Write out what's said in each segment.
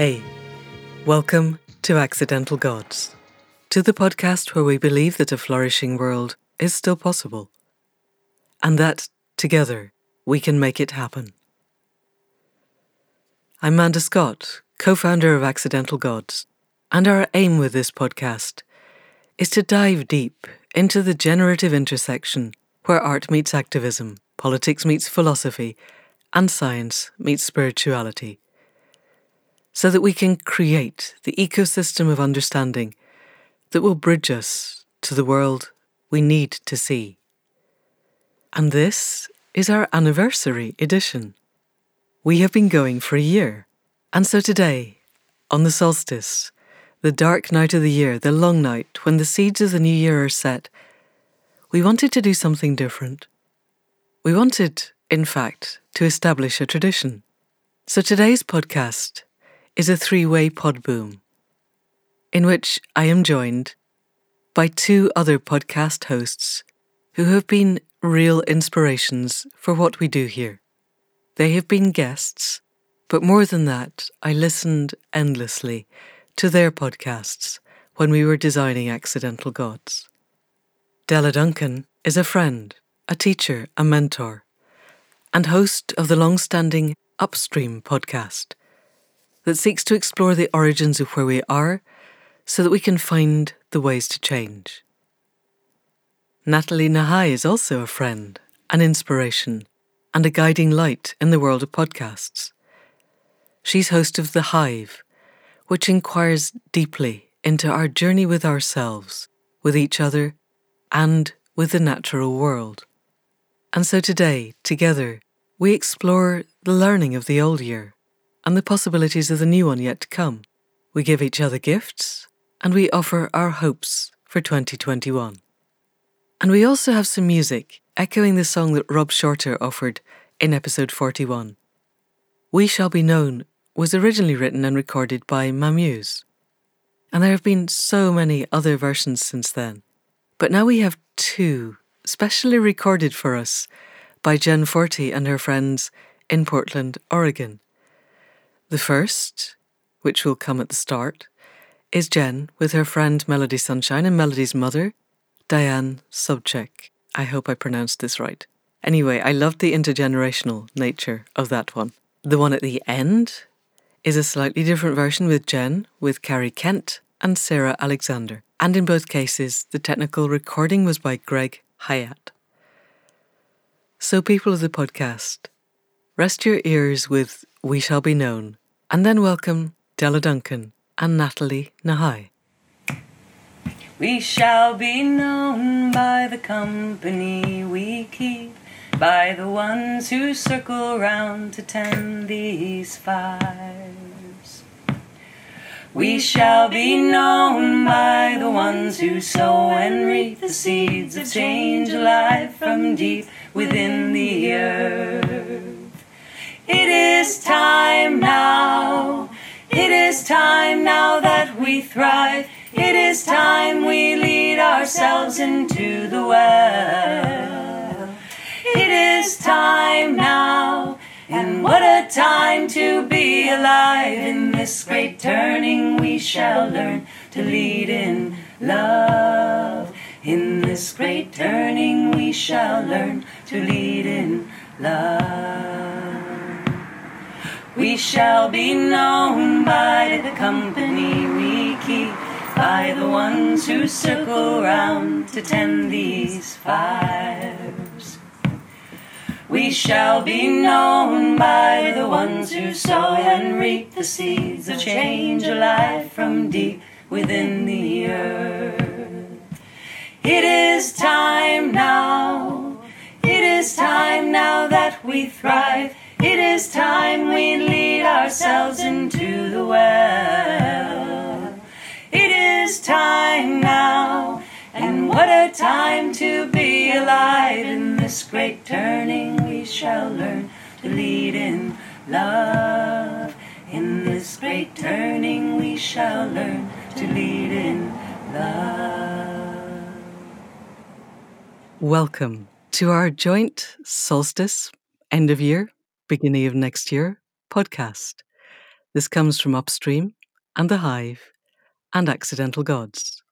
Hey, welcome to Accidental Gods, to the podcast where we believe that a flourishing world is still possible, and that together we can make it happen. I'm Manda Scott, co founder of Accidental Gods, and our aim with this podcast is to dive deep into the generative intersection where art meets activism, politics meets philosophy, and science meets spirituality so that we can create the ecosystem of understanding that will bridge us to the world we need to see. And this is our anniversary edition. We have been going for a year, and so today, on the solstice, the dark night of the year, the long night when the seeds of the new year are set, we wanted to do something different. We wanted, in fact, to establish a tradition. So today's podcast is a three way pod boom, in which I am joined by two other podcast hosts who have been real inspirations for what we do here. They have been guests, but more than that, I listened endlessly to their podcasts when we were designing Accidental Gods. Della Duncan is a friend, a teacher, a mentor, and host of the long standing Upstream podcast, that seeks to explore the origins of where we are so that we can find the ways to change. Natalie Nahai is also a friend, an inspiration, and a guiding light in the world of podcasts. She's host of The Hive, which inquires deeply into our journey with ourselves, with each other, and with the natural world. And so today, together, we explore the learning of the old year and the possibilities of the new one yet to come. We give each other gifts and we offer our hopes for 2021. And we also have some music echoing the song that Rob Shorter offered in episode 41. We Shall Be Known was originally written and recorded by Mamuse. And there have been so many other versions since then. But now we have two specially recorded for us by Jen Forti and her friends in Portland, Oregon. The first, which will come at the start, is Jen with her friend Melody Sunshine and Melody's mother, Diane Subcheck. I hope I pronounced this right. Anyway, I loved the intergenerational nature of that one. The one at the end is a slightly different version with Jen, with Carrie Kent and Sarah Alexander. And in both cases, the technical recording was by Greg Hyatt. So, people of the podcast, rest your ears with We Shall Be Known and then welcome Della Duncan and Natalie Nahai. We shall be known by the company we keep, by the ones who circle round to tend these fires. We shall be known by the ones who sow and reap the seeds of change alive from deep within the earth. It is time now. It is time now that we thrive. It is time we lead ourselves into the well. It is time now. And what a time to be alive. In this great turning, we shall learn to lead in love. In this great turning, we shall learn to lead in love. We shall be known by the company we keep, by the ones who circle round to tend these fires. We shall be known by the ones who sow and reap the seeds of change alive from deep within the earth. It is time now, it is time now that we thrive it is time we lead ourselves into the well. It is time now, and what a time to be alive. In this great turning, we shall learn to lead in love. In this great turning, we shall learn to lead in love. Welcome to our joint solstice end of year beginning of next year podcast. This comes from Upstream and The Hive and Accidental Gods.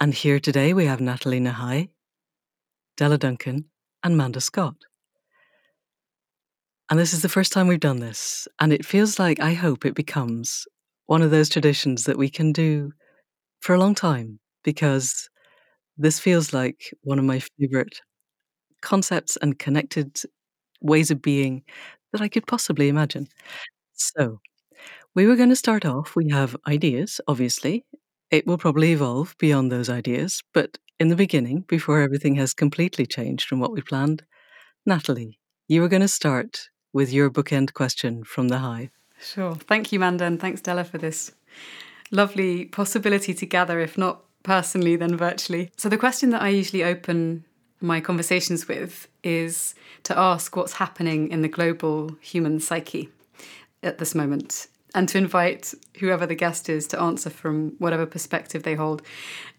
And here today we have Natalie Nahai, Della Duncan, and Manda Scott. And this is the first time we've done this, and it feels like I hope it becomes one of those traditions that we can do for a long time because this feels like one of my favorite concepts and connected ways of being that I could possibly imagine. So, we were going to start off. We have ideas, obviously. It will probably evolve beyond those ideas, but in the beginning, before everything has completely changed from what we planned, Natalie, you were going to start with your bookend question from the hive. Sure. Thank you, Manda, and thanks, Della, for this lovely possibility to gather, if not personally, then virtually. So, the question that I usually open my conversations with is to ask what's happening in the global human psyche at this moment and to invite whoever the guest is to answer from whatever perspective they hold.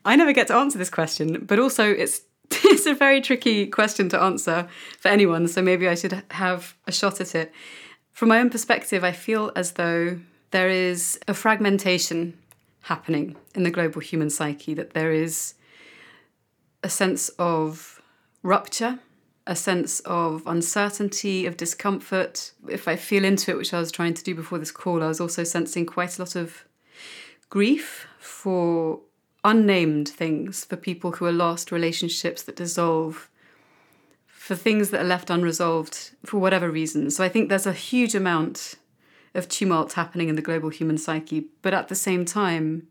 I never get to answer this question, but also it's it's a very tricky question to answer for anyone, so maybe I should have a shot at it. From my own perspective, I feel as though there is a fragmentation happening in the global human psyche, that there is a sense of rupture, a sense of uncertainty, of discomfort. If I feel into it, which I was trying to do before this call, I was also sensing quite a lot of grief for unnamed things, for people who are lost, relationships that dissolve, for things that are left unresolved for whatever reason. So I think there's a huge amount of tumult happening in the global human psyche, but at the same time,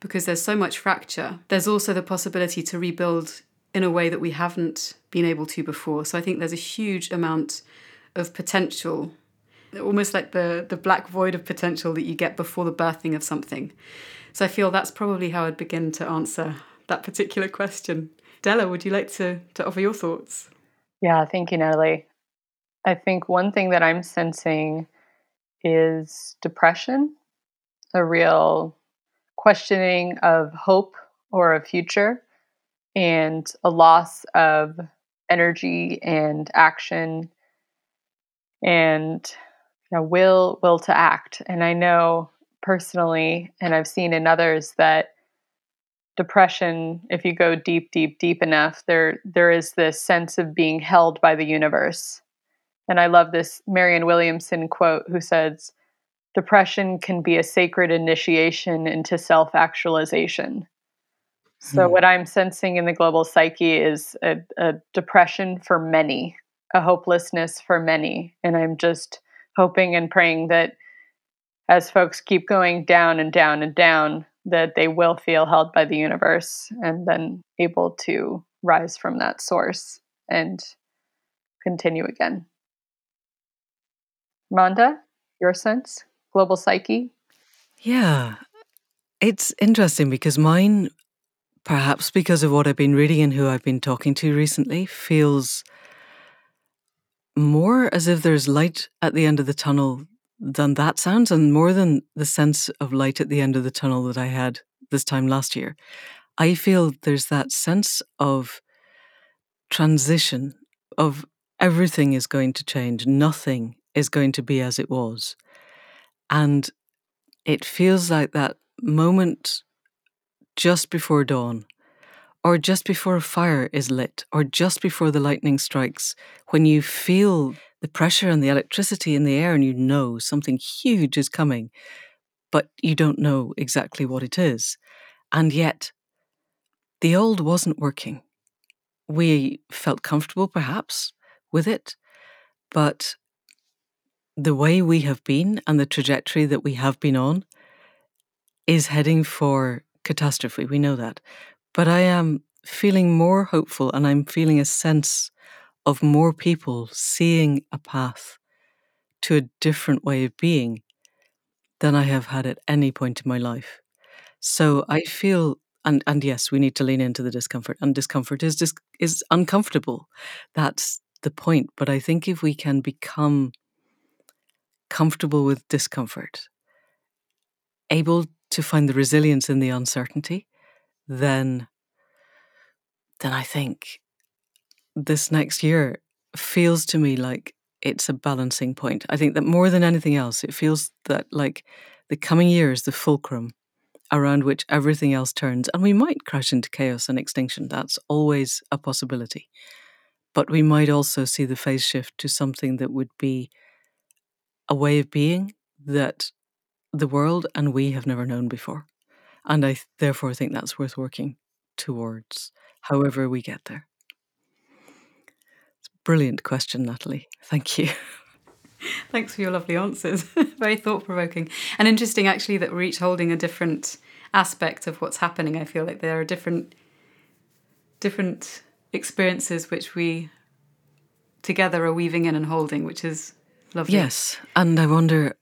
because there's so much fracture, there's also the possibility to rebuild in a way that we haven't been able to before. So I think there's a huge amount of potential, almost like the, the black void of potential that you get before the birthing of something. So I feel that's probably how I'd begin to answer that particular question. Della, would you like to, to offer your thoughts? Yeah, thank you, Natalie. I think one thing that I'm sensing is depression, a real questioning of hope or a future, and a loss of energy and action and you know, will will to act. And I know personally, and I've seen in others that depression, if you go deep, deep, deep enough, there there is this sense of being held by the universe. And I love this Marianne Williamson quote who says, Depression can be a sacred initiation into self actualization. So, hmm. what I'm sensing in the global psyche is a, a depression for many, a hopelessness for many. And I'm just hoping and praying that as folks keep going down and down and down, that they will feel held by the universe and then able to rise from that source and continue again. Manda, your sense? Global psyche? Yeah. It's interesting because mine, perhaps because of what I've been reading and who I've been talking to recently, feels more as if there's light at the end of the tunnel than that sounds, and more than the sense of light at the end of the tunnel that I had this time last year. I feel there's that sense of transition, of everything is going to change, nothing is going to be as it was. And it feels like that moment just before dawn, or just before a fire is lit, or just before the lightning strikes, when you feel the pressure and the electricity in the air and you know something huge is coming, but you don't know exactly what it is. And yet, the old wasn't working. We felt comfortable, perhaps, with it, but the way we have been and the trajectory that we have been on is heading for catastrophe. We know that. But I am feeling more hopeful and I'm feeling a sense of more people seeing a path to a different way of being than I have had at any point in my life. So I feel and and yes, we need to lean into the discomfort and discomfort is dis- is uncomfortable. That's the point, but I think if we can become comfortable with discomfort, able to find the resilience in the uncertainty, then then I think this next year feels to me like it's a balancing point. I think that more than anything else, it feels that like the coming year is the fulcrum around which everything else turns. And we might crash into chaos and extinction. That's always a possibility. But we might also see the phase shift to something that would be a way of being that the world and we have never known before. And I th- therefore think that's worth working towards, however we get there. It's a brilliant question, Natalie. Thank you. Thanks for your lovely answers. Very thought provoking. And interesting, actually, that we're each holding a different aspect of what's happening. I feel like there are different different experiences which we together are weaving in and holding, which is lovely. Yes. And I wonder,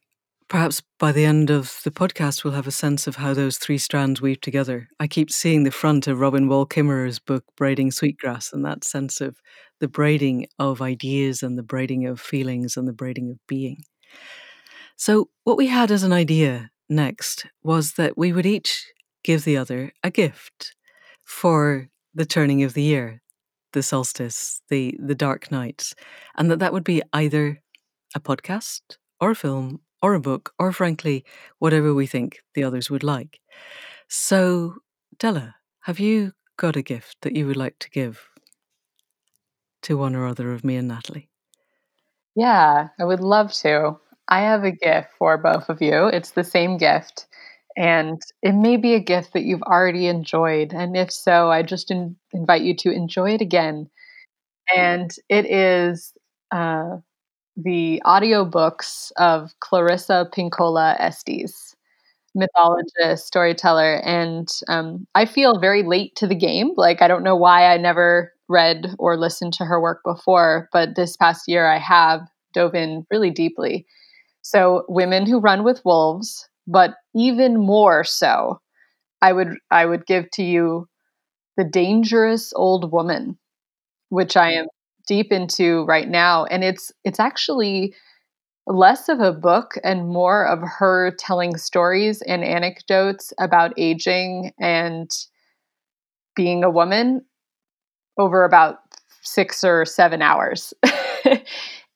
perhaps by the end of the podcast, we'll have a sense of how those three strands weave together. I keep seeing the front of Robin Wall Kimmerer's book, Braiding Sweetgrass, and that sense of the braiding of ideas and the braiding of feelings and the braiding of being. So, what we had as an idea next was that we would each give the other a gift for the turning of the year, the solstice, the the dark nights, and that that would be either a podcast or a film or a book or frankly whatever we think the others would like. So, Della, have you got a gift that you would like to give to one or other of me and Natalie? Yeah, I would love to. I have a gift for both of you. It's the same gift. And it may be a gift that you've already enjoyed. And if so, I just in- invite you to enjoy it again. And it is uh, the audiobooks of Clarissa Pinkola Estes, mythologist, storyteller. And um, I feel very late to the game. Like, I don't know why I never read or listened to her work before, but this past year I have dove in really deeply. So, women who run with wolves, but even more so, I would I would give to you the dangerous old woman, which I am deep into right now, and it's it's actually less of a book and more of her telling stories and anecdotes about aging and being a woman over about six or seven hours.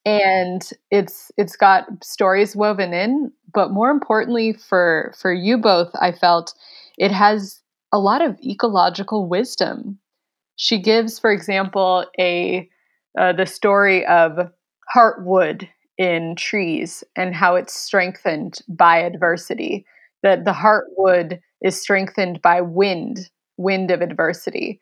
and it's it's got stories woven in but more importantly for for you both i felt it has a lot of ecological wisdom she gives for example a uh, the story of heartwood in trees and how it's strengthened by adversity. That the heartwood is strengthened by wind wind of adversity.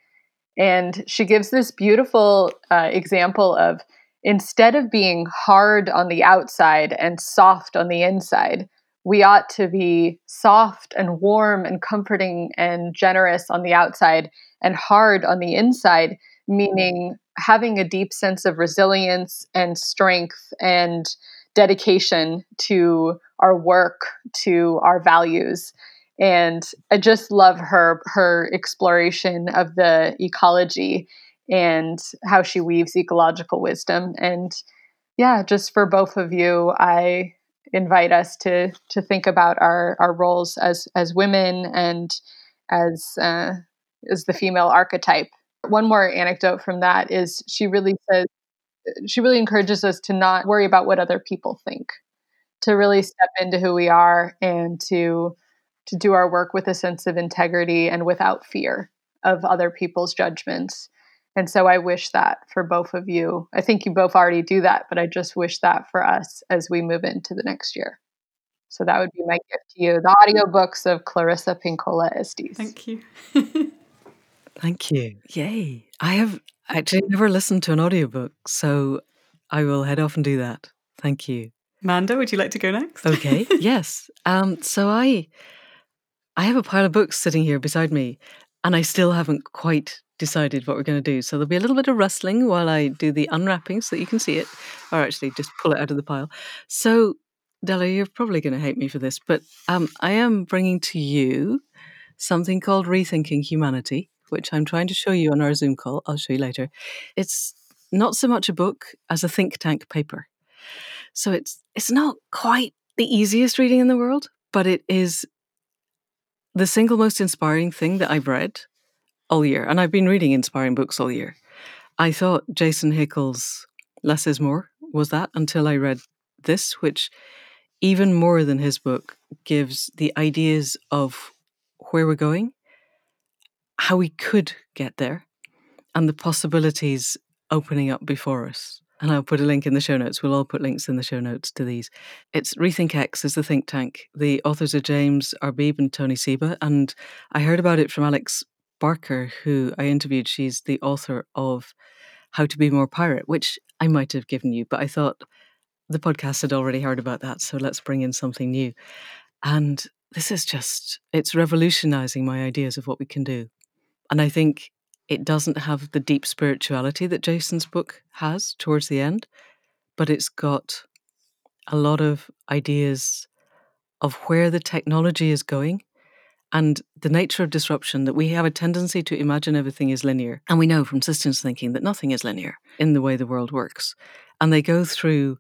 And she gives this beautiful uh, example of instead of being hard on the outside and soft on the inside, we ought to be soft and warm and comforting and generous on the outside and hard on the inside, meaning having a deep sense of resilience and strength and dedication to our work, to our values. And I just love her her exploration of the ecology and how she weaves ecological wisdom. And yeah, just for both of you, I invite us to to think about our our roles as as women and as uh, as the female archetype. One more anecdote from that is she really says she really encourages us to not worry about what other people think, to really step into who we are and to to do our work with a sense of integrity and without fear of other people's judgments. And so I wish that for both of you. I think you both already do that, but I just wish that for us as we move into the next year. So that would be my gift to you. The audiobooks of Clarissa Pinkola Estes. Thank you. Thank you. Yay. I have actually never listened to an audiobook, so I will head off and do that. Thank you. Manda, would you like to go next? Okay. yes. Um, so I I have a pile of books sitting here beside me, and I still haven't quite decided what we're going to do. So there'll be a little bit of rustling while I do the unwrapping so that you can see it, or actually just pull it out of the pile. So, Della, you're probably going to hate me for this, but um, I am bringing to you something called Rethinking Humanity, which I'm trying to show you on our Zoom call. I'll show you later. It's not so much a book as a think tank paper. So it's it's not quite the easiest reading in the world, but it is the single most inspiring thing that I've read all year, and I've been reading inspiring books all year. I thought Jason Hickel's Less is More was that until I read this, which even more than his book gives the ideas of where we're going, how we could get there, and the possibilities opening up before us. And I'll put a link in the show notes. We'll all put links in the show notes to these. It's Rethink X is the think tank. The authors are James Arbib and Tony Seba. And I heard about it from Alex Barker, who I interviewed. She's the author of How to Be More Pirate, which I might have given you, but I thought the podcast had already heard about that. So let's bring in something new. And this is just, it's revolutionizing my ideas of what we can do. And I think it doesn't have the deep spirituality that Jason's book has towards the end, but it's got a lot of ideas of where the technology is going and the nature of disruption that we have a tendency to imagine everything is linear. And we know from systems thinking that nothing is linear in the way the world works. And they go through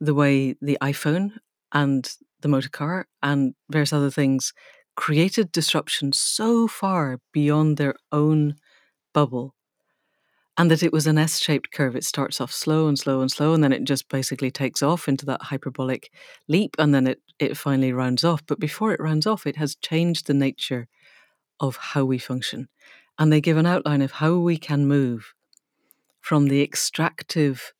the way the iPhone and the motor car and various other things created disruption so far beyond their own bubble and that it was an S shaped curve. It starts off slow and slow and slow, and then it just basically takes off into that hyperbolic leap, and then it, it finally rounds off. But before it rounds off, it has changed the nature of how we function. And they give an outline of how we can move from the extractive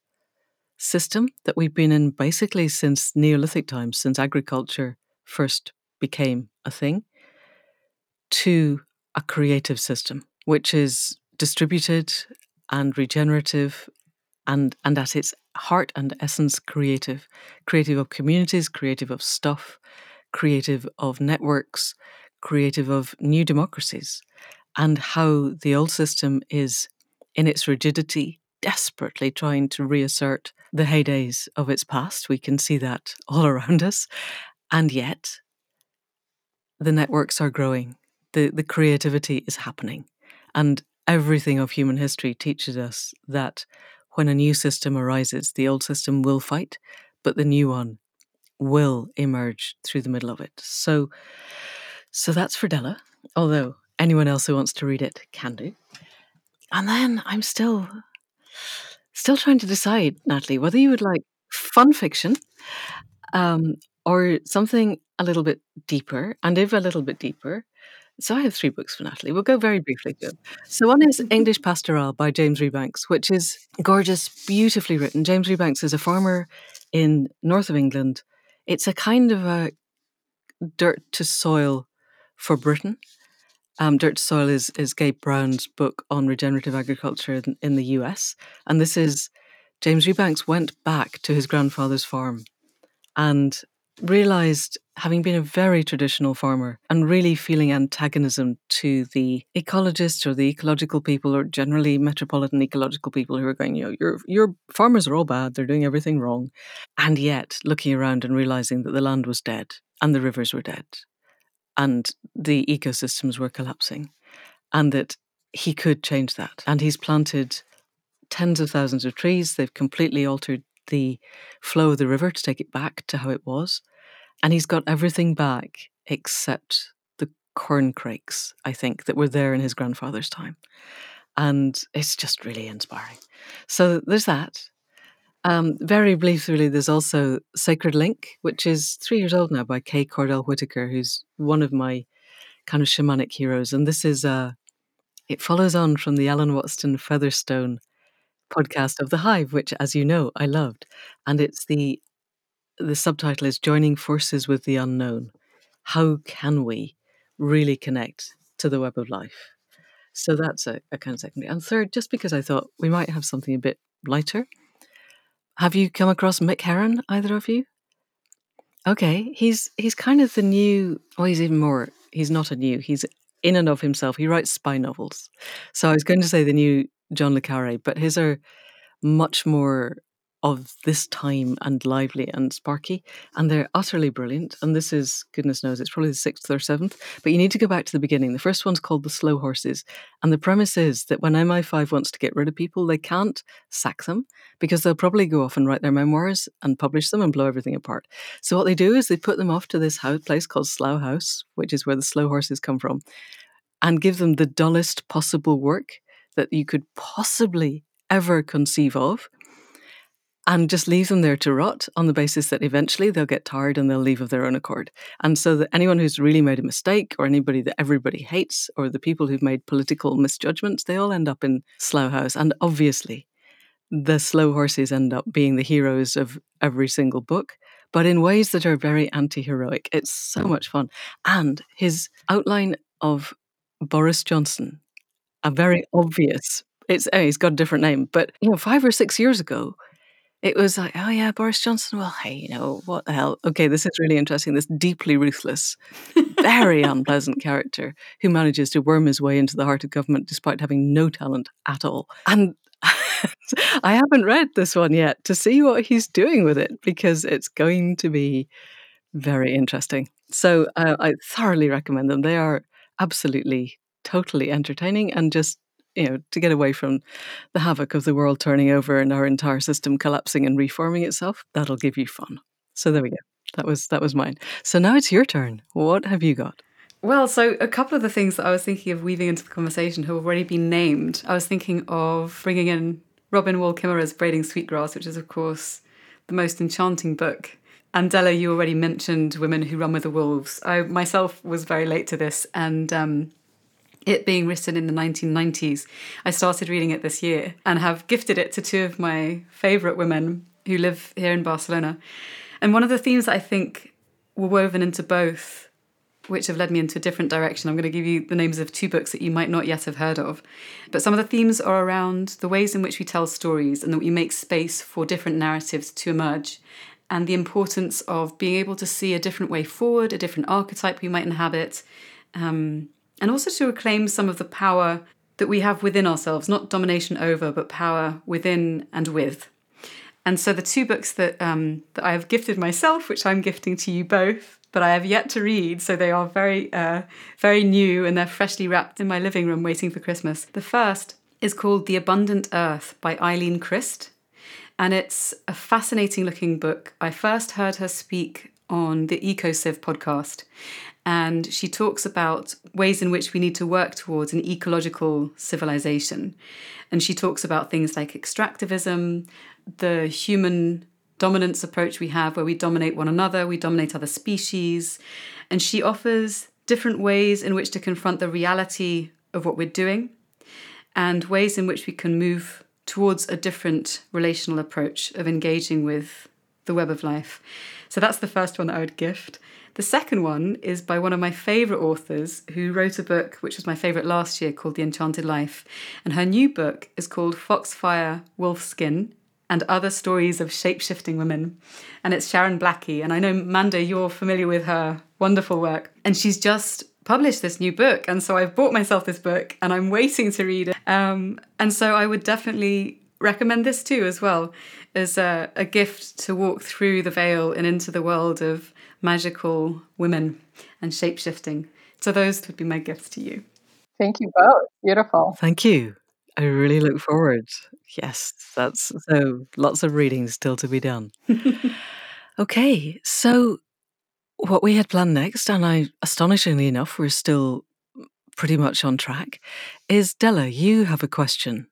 system that we've been in basically since Neolithic times, since agriculture first became a thing, to a creative system, which is distributed and regenerative and and at its heart and essence creative. Creative of communities creative of stuff creative of networks creative of new democracies and how the old system is in its rigidity desperately trying to reassert the heydays of its past. We can see that all around us. And yet the networks are growing the the creativity is happening and everything of human history teaches us that when a new system arises, the old system will fight, but the new one will emerge through the middle of it. So, so that's for Della. Although anyone else who wants to read it can do. And then I'm still, still trying to decide, Natalie, whether you would like fun fiction, um, or something a little bit deeper. And if a little bit deeper, so I have three books for Natalie. We'll go very briefly through. So one is English Pastoral by James Rebanks, which is gorgeous, beautifully written. James Rebanks is a farmer in north of England. It's a kind of a dirt to soil for Britain. Um, dirt to Soil is, is Gabe Brown's book on regenerative agriculture in, in the US. And this is James Rebanks went back to his grandfather's farm and realized having been a very traditional farmer and really feeling antagonism to the ecologists or the ecological people or generally metropolitan ecological people who are going, you know, your your farmers are all bad, they're doing everything wrong. And yet looking around and realizing that the land was dead and the rivers were dead and the ecosystems were collapsing and that he could change that. And he's planted tens of thousands of trees. They've completely altered the flow of the river to take it back to how it was. And he's got everything back except the corn crakes, I think, that were there in his grandfather's time. And it's just really inspiring. So there's that. Um, very briefly, there's also Sacred Link, which is three years old now by Kay Cordell Whitaker, who's one of my kind of shamanic heroes. And this is, uh, it follows on from the Alan Watson Featherstone podcast of The Hive, which, as you know, I loved. And it's the the subtitle is Joining Forces with the Unknown. How can we really connect to the web of life? So that's a, a kind of secondary. And third, just because I thought we might have something a bit lighter. Have you come across Mick Herron, either of you? Okay, he's he's kind of the new. Well, he's even more. He's not a new. He's in and of himself. He writes spy novels. So I was going to say the new John le Carre, but his are much more of this time and lively and sparky, and they're utterly brilliant. And this is, goodness knows, it's probably the sixth or seventh, but you need to go back to the beginning. The first one's called The Slow Horses, and the premise is that when MI5 wants to get rid of people, they can't sack them because they'll probably go off and write their memoirs and publish them and blow everything apart. So what they do is they put them off to this house, place called Slough House, which is where the slow horses come from, and give them the dullest possible work that you could possibly ever conceive of and just leave them there to rot on the basis that eventually they'll get tired and they'll leave of their own accord. And so that anyone who's really made a mistake or anybody that everybody hates or the people who've made political misjudgments, they all end up in Slough House. And obviously, the slow horses end up being the heroes of every single book, but in ways that are very anti heroic. It's so much fun. And his outline of Boris Johnson, a very obvious, it's, oh, he's got a different name, but you know, five or six years ago, it was like, oh yeah, Boris Johnson. Well, hey, you know what the hell? Okay, this is really interesting. This deeply ruthless, very unpleasant character who manages to worm his way into the heart of government despite having no talent at all. And I haven't read this one yet to see what he's doing with it because it's going to be very interesting. So uh, I thoroughly recommend them. They are absolutely, totally entertaining and just you know, to get away from the havoc of the world turning over and our entire system collapsing and reforming itself, that'll give you fun. So there we go. That was that was mine. So now it's your turn. What have you got? Well, so a couple of the things that I was thinking of weaving into the conversation have already been named. I was thinking of bringing in Robin Wall Kimmerer's Braiding Sweetgrass, which is, of course, the most enchanting book. And Della, you already mentioned Women Who Run with the Wolves. I myself was very late to this, and um, it being written in the 1990s, I started reading it this year and have gifted it to two of my favourite women who live here in Barcelona. And one of the themes that I think were woven into both, which have led me into a different direction, I'm going to give you the names of two books that you might not yet have heard of. But some of the themes are around the ways in which we tell stories and that we make space for different narratives to emerge. And the importance of being able to see a different way forward, a different archetype we might inhabit, um, and also to reclaim some of the power that we have within ourselves, not domination over, but power within and with. And so the two books that um, that I have gifted myself, which I'm gifting to you both, but I have yet to read, so they are very uh, very new and they're freshly wrapped in my living room, waiting for Christmas. The first is called The Abundant Earth by Eileen Crist, and it's a fascinating looking book. I first heard her speak on the EcoCiv podcast, and she talks about ways in which we need to work towards an ecological civilization. And she talks about things like extractivism, the human dominance approach we have, where we dominate one another, we dominate other species. And she offers different ways in which to confront the reality of what we're doing and ways in which we can move towards a different relational approach of engaging with the web of life. So that's the first one that I would gift. The second one is by one of my favourite authors who wrote a book which was my favourite last year called The Enchanted Life. And her new book is called Foxfire Wolfskin and Other Stories of Shapeshifting Women. And it's Sharon Blackie. And I know, Manda, you're familiar with her wonderful work. And she's just published this new book. And so I've bought myself this book and I'm waiting to read it. Um, and so I would definitely recommend this too, as well, as a, a gift to walk through the veil and into the world of magical women and shapeshifting. So those would be my gifts to you. Thank you both. Beautiful. Thank you. I really look forward. Yes, that's so lots of reading still to be done. okay, so what we had planned next, and I astonishingly enough, we're still pretty much on track, is Della, you have a question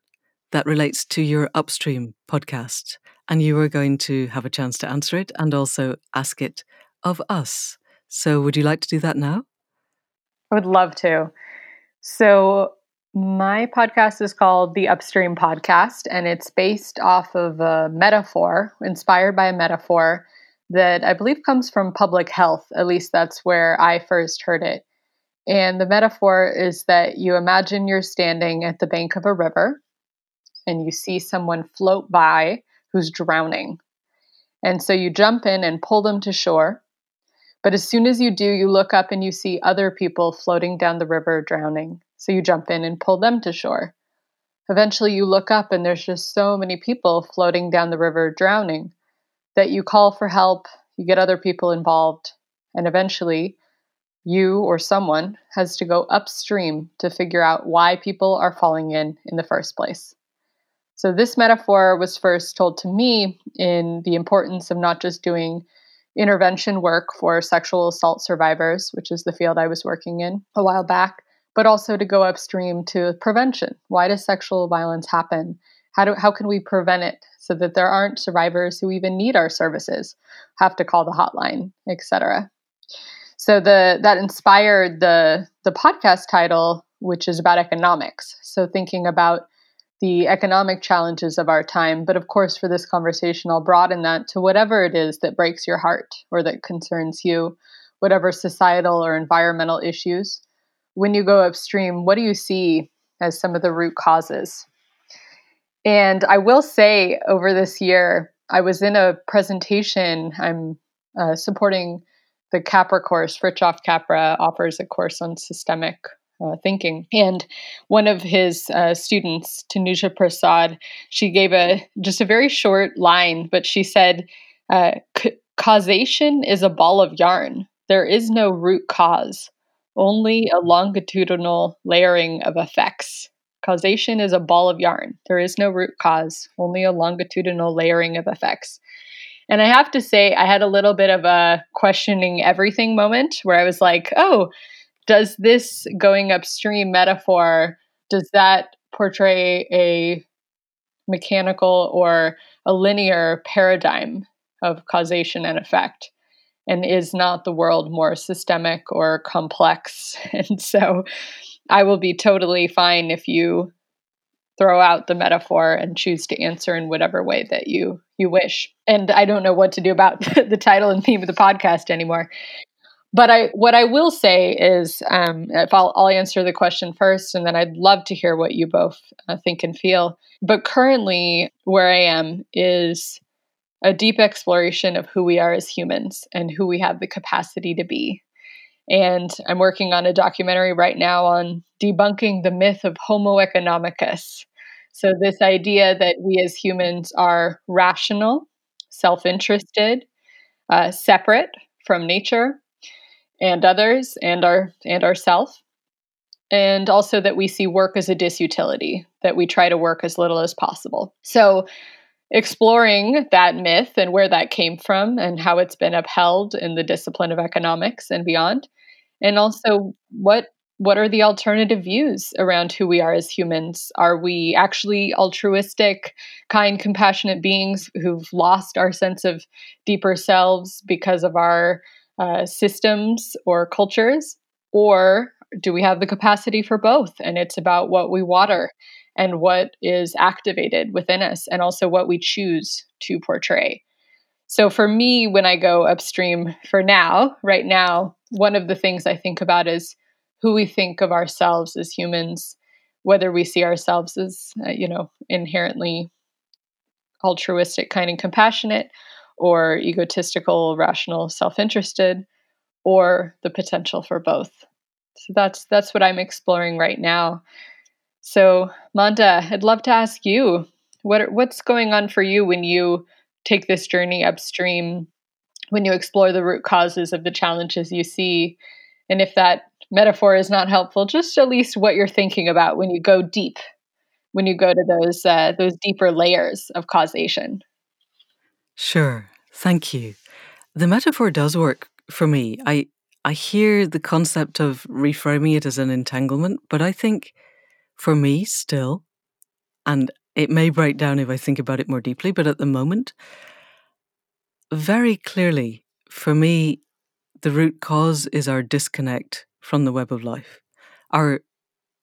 that relates to your upstream podcast, and you are going to have a chance to answer it and also ask it of us. So, would you like to do that now? I would love to. So, my podcast is called the Upstream Podcast, and it's based off of a metaphor, inspired by a metaphor that I believe comes from public health. At least that's where I first heard it. And the metaphor is that you imagine you're standing at the bank of a river and you see someone float by who's drowning. And so you jump in and pull them to shore. But as soon as you do, you look up and you see other people floating down the river drowning. So you jump in and pull them to shore. Eventually, you look up and there's just so many people floating down the river drowning that you call for help, you get other people involved, and eventually, you or someone has to go upstream to figure out why people are falling in in the first place. So, this metaphor was first told to me in the importance of not just doing intervention work for sexual assault survivors, which is the field I was working in a while back, but also to go upstream to prevention. Why does sexual violence happen? How do how can we prevent it so that there aren't survivors who even need our services, have to call the hotline, etc. So the that inspired the the podcast title, which is about economics. So thinking about the economic challenges of our time. But of course, for this conversation, I'll broaden that to whatever it is that breaks your heart or that concerns you, whatever societal or environmental issues. When you go upstream, what do you see as some of the root causes? And I will say, over this year, I was in a presentation. I'm uh, supporting the Capra course. Fritjof Capra offers a course on systemic uh, thinking. And one of his uh, students, Tanuja Prasad, she gave a just a very short line, but she said, uh, "Causation is a ball of yarn. There is no root cause, only a longitudinal layering of effects." Causation is a ball of yarn. There is no root cause, only a longitudinal layering of effects. And I have to say, I had a little bit of a questioning everything moment where I was like, oh, does this going upstream metaphor, does that portray a mechanical or a linear paradigm of causation and effect? And is not the world more systemic or complex? And so I will be totally fine if you throw out the metaphor and choose to answer in whatever way that you you wish. And I don't know what to do about the title and theme of the podcast anymore. But I what I will say is, um, if I'll, I'll answer the question first, and then I'd love to hear what you both uh, think and feel. But currently, where I am is a deep exploration of who we are as humans and who we have the capacity to be. And I'm working on a documentary right now on debunking the myth of Homo economicus. So, this idea that we as humans are rational, self interested, uh, separate from nature and others and our and ourself. And also that we see work as a disutility that we try to work as little as possible. So exploring that myth and where that came from and how it's been upheld in the discipline of economics and beyond. And also what what are the alternative views around who we are as humans? Are we actually altruistic kind compassionate beings who've lost our sense of deeper selves because of our uh, systems or cultures or do we have the capacity for both? And it's about what we water and what is activated within us and also what we choose to portray. So for me, when I go upstream for now, right now, one of the things I think about is who we think of ourselves as humans, whether we see ourselves as, uh, you know, inherently altruistic, kind, and compassionate, or egotistical, rational, self-interested, or the potential for both. So that's that's what I'm exploring right now. So, Manda, I'd love to ask you what what's going on for you when you take this journey upstream when you explore the root causes of the challenges you see. And if that metaphor is not helpful, just at least what you're thinking about when you go deep, when you go to those uh, those deeper layers of causation. Sure, thank you. The metaphor does work for me. I I hear the concept of reframing it as an entanglement, but I think for me still, and it may break down if I think about it more deeply, but at the moment, very clearly, for me, the root cause is our disconnect from the web of life, our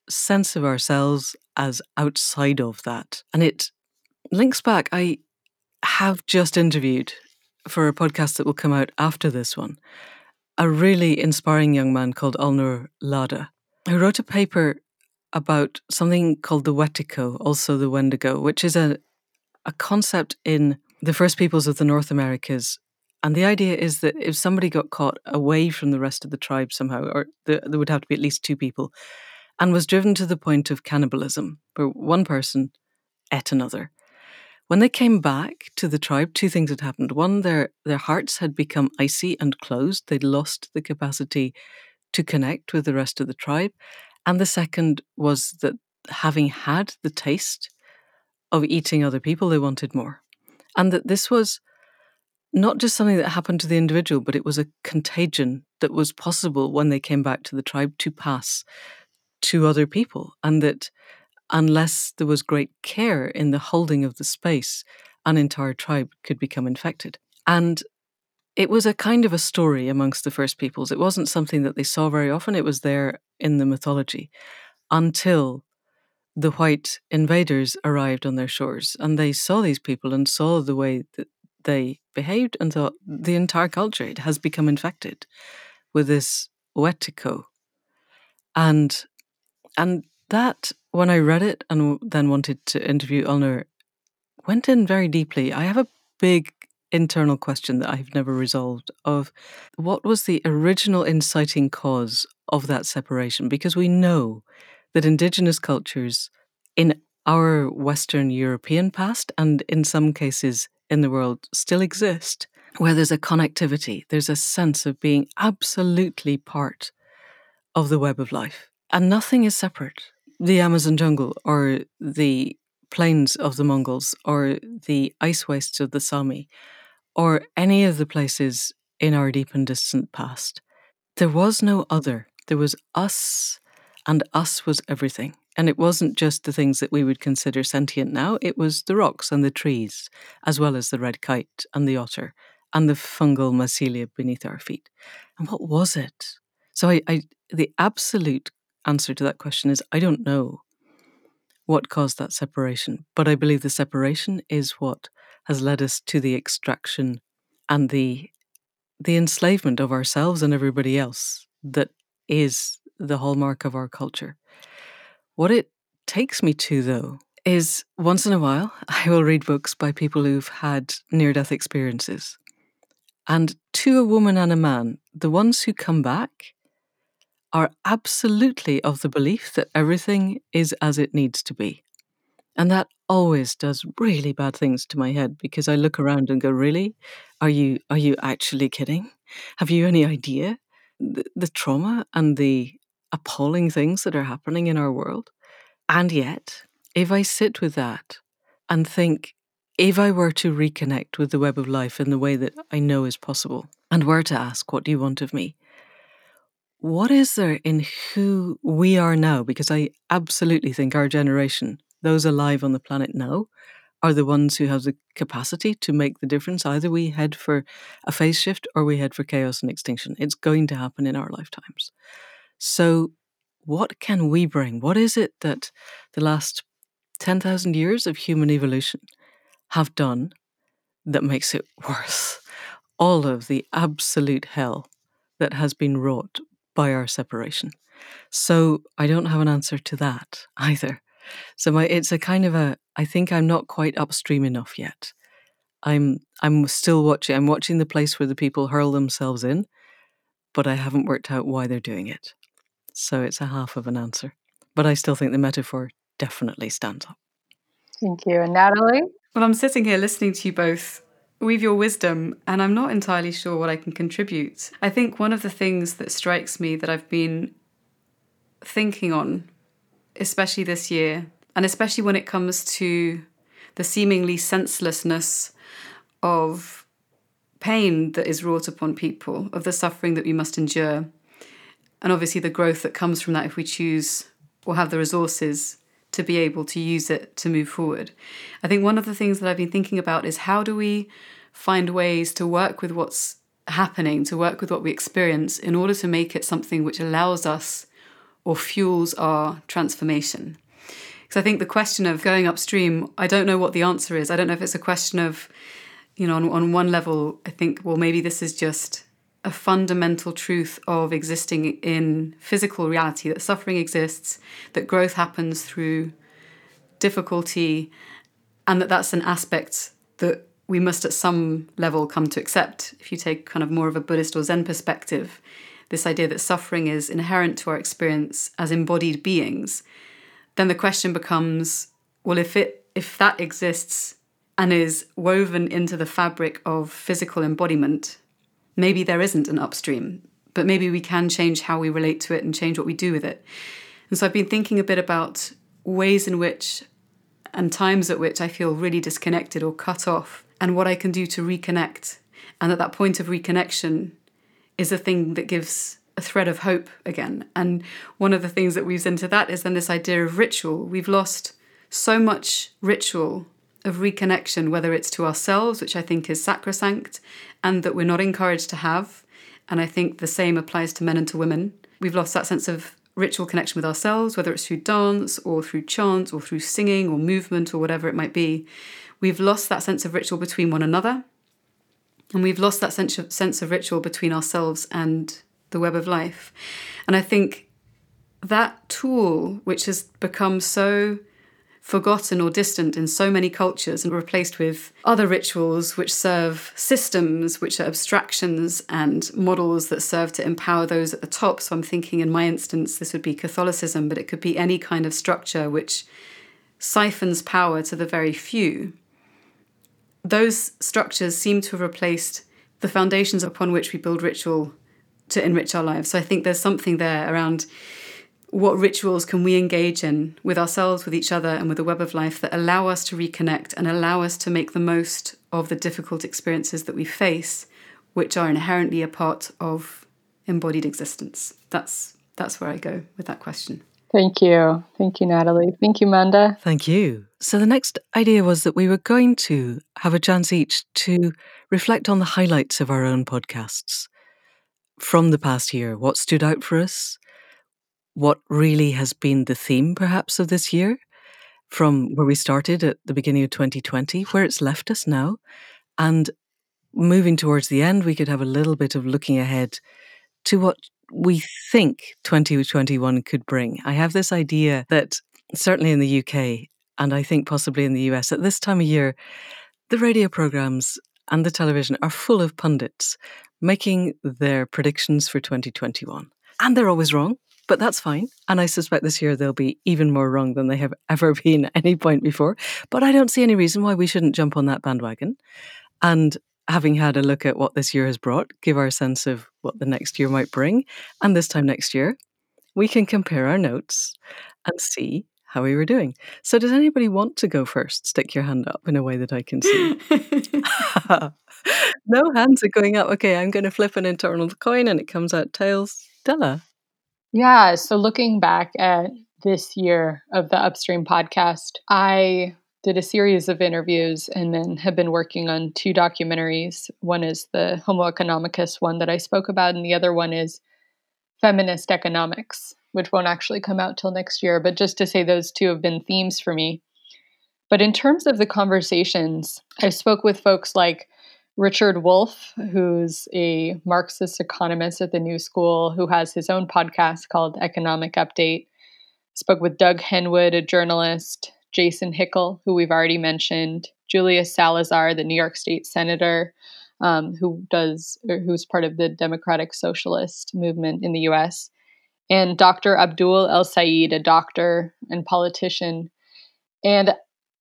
sense of ourselves as outside of that. And it links back. I have just interviewed for a podcast that will come out after this one a really inspiring young man called Alnoor Ladha, who wrote a paper about something called the Wetiko, also the Wendigo, which is a, a concept in the first peoples of the North Americas. And the idea is that if somebody got caught away from the rest of the tribe somehow, or the, there would have to be at least two people, and was driven to the point of cannibalism, where one person ate another. When they came back to the tribe, two things had happened. One, their, their hearts had become icy and closed. They'd lost the capacity to connect with the rest of the tribe. And the second was that having had the taste of eating other people, they wanted more. And that this was not just something that happened to the individual, but it was a contagion that was possible when they came back to the tribe to pass to other people. And that unless there was great care in the holding of the space, an entire tribe could become infected. And it was a kind of a story amongst the first peoples. It wasn't something that they saw very often, it was there in the mythology until the white invaders arrived on their shores and they saw these people and saw the way that they behaved and thought the entire culture has become infected with this wetiko. And and that when I read it and then wanted to interview Alnoor went in very deeply. I have a big internal question that I've never resolved of what was the original inciting cause of that separation? Because we know that indigenous cultures in our Western European past and in some cases in the world still exist, where there's a connectivity, there's a sense of being absolutely part of the web of life. And nothing is separate. The Amazon jungle or the plains of the Mongols or the ice wastes of the Sami or any of the places in our deep and distant past. There was no other. There was us, and us was everything. And it wasn't just the things that we would consider sentient now, it was the rocks and the trees, as well as the red kite and the otter and the fungal mycelia beneath our feet. And what was it? So I, I the absolute answer to that question is I don't know what caused that separation, but I believe the separation is what has led us to the extraction and the the enslavement of ourselves and everybody else that is the hallmark of our culture. What it takes me to, though, is once in a while, I will read books by people who've had near death experiences. And to a woman and a man, the ones who come back are absolutely of the belief that everything is as it needs to be. And that always does really bad things to my head because I look around and go, "Really? Are you are you actually kidding? Have you any idea the, the trauma and the appalling things that are happening in our world. And yet, if I sit with that and think, if I were to reconnect with the web of life in the way that I know is possible, and were to ask, What do you want of me? What is there in who we are now? Because I absolutely think our generation, those alive on the planet now, are the ones who have the capacity to make the difference. Either we head for a phase shift or we head for chaos and extinction. It's going to happen in our lifetimes. So, what can we bring? What is it that the last 10,000 years of human evolution have done that makes it worth all of the absolute hell that has been wrought by our separation? So, I don't have an answer to that either. So, my, it's a kind of a, I think I'm not quite upstream enough yet. I'm I'm still watching. I'm watching the place where the people hurl themselves in, but I haven't worked out why they're doing it. So it's a half of an answer. But I still think the metaphor definitely stands up. Thank you. And Natalie? Well, I'm sitting here listening to you both weave your wisdom, and I'm not entirely sure what I can contribute. I think one of the things that strikes me that I've been thinking on, especially this year, and especially when it comes to the seemingly senselessness of pain that is wrought upon people, of the suffering that we must endure, and obviously the growth that comes from that if we choose or have the resources to be able to use it to move forward. I think one of the things that I've been thinking about is how do we find ways to work with what's happening, to work with what we experience in order to make it something which allows us or fuels our transformation. Because I think the question of going upstream, I don't know what the answer is. I don't know if it's a question of, you know, on, on one level, I think, well, maybe this is just a fundamental truth of existing in physical reality that suffering exists, that growth happens through difficulty, and that that's an aspect that we must at some level come to accept. If you take kind of more of a Buddhist or Zen perspective, this idea that suffering is inherent to our experience as embodied beings, then the question becomes well, if it if that exists and is woven into the fabric of physical embodiment, maybe there isn't an upstream, but maybe we can change how we relate to it and change what we do with it. And so I've been thinking a bit about ways in which and times at which I feel really disconnected or cut off, and what I can do to reconnect. And at that point of reconnection is a thing that gives a thread of hope again. And one of the things that weaves into that is then this idea of ritual. We've lost so much ritual of reconnection, whether it's to ourselves, which I think is sacrosanct, and that we're not encouraged to have. And I think the same applies to men and to women. We've lost that sense of ritual connection with ourselves, whether it's through dance or through chant or through singing or movement or whatever it might be. We've lost that sense of ritual between one another. And we've lost that sense of, sense of ritual between ourselves and the web of life. And I think that tool, which has become so forgotten or distant in so many cultures and replaced with other rituals which serve systems, which are abstractions and models that serve to empower those at the top. So I'm thinking in my instance, this would be Catholicism, but it could be any kind of structure which siphons power to the very few. Those structures seem to have replaced the foundations upon which we build ritual to enrich our lives. So I think there's something there around what rituals can we engage in with ourselves, with each other, and with the web of life that allow us to reconnect and allow us to make the most of the difficult experiences that we face, which are inherently a part of embodied existence. That's that's where I go with that question. Thank you. Thank you, Natalie. Thank you, Manda. Thank you. So, the next idea was that we were going to have a chance each to reflect on the highlights of our own podcasts from the past year. What stood out for us? What really has been the theme, perhaps, of this year from where we started at the beginning of 2020, where it's left us now. And moving towards the end, we could have a little bit of looking ahead to what we think 2021 could bring. I have this idea that certainly in the UK, and I think possibly in the US, at this time of year, the radio programs and the television are full of pundits making their predictions for 2021. And they're always wrong but that's fine. And I suspect this year they'll be even more wrong than they have ever been at any point before. But I don't see any reason why we shouldn't jump on that bandwagon. And having had a look at what this year has brought, give our sense of what the next year might bring. And this time next year, we can compare our notes and see how we were doing. So, does anybody want to go first? Stick your hand up in a way that I can see. no hands are going up. Okay, I'm going to flip an internal coin and it comes out tails. Della. Yeah. So looking back at this year of the Upstream podcast, I did a series of interviews and then have been working on two documentaries. One is the Homo economicus one that I spoke about, and the other one is Feminist Economics, which won't actually come out till next year. But just to say, those two have been themes for me. But in terms of the conversations, I spoke with folks like Richard Wolff, who's a Marxist economist at the New School, who has his own podcast called Economic Update. Spoke with Doug Henwood, a journalist, Jason Hickel, who we've already mentioned, Julia Salazar, the New York State senator, um, who does who's part of the Democratic Socialist movement in the U.S., and Dr. Abdul El Sayed, a doctor and politician. And